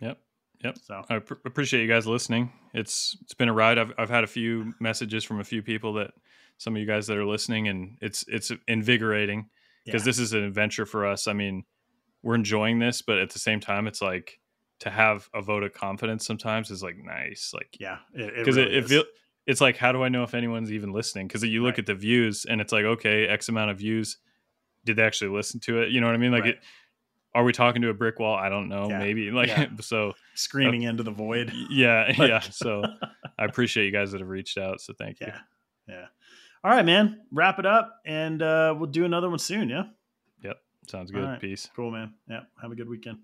Yep. Yep. So I pr- appreciate you guys listening. It's it's been a ride. I've I've had a few messages from a few people that some of you guys that are listening, and it's it's invigorating because yeah. this is an adventure for us. I mean, we're enjoying this, but at the same time, it's like to have a vote of confidence sometimes is like nice, like yeah, it, because really it, it feel, it's like how do I know if anyone's even listening? Because you look Right. at the views and it's like okay, X amount of views. Did they actually listen to it? You know what I mean? Like, Right. it, are we talking to a brick wall? I don't know. Yeah. Maybe like Yeah. so. screaming into the void. Yeah, Like- yeah. So I appreciate you guys that have reached out. So thank you. Yeah. Yeah. All right, man. Wrap it up and uh, we'll do another one soon. Yeah. Yep. Sounds good. right. Peace. Cool, man. Yeah. Have a good weekend.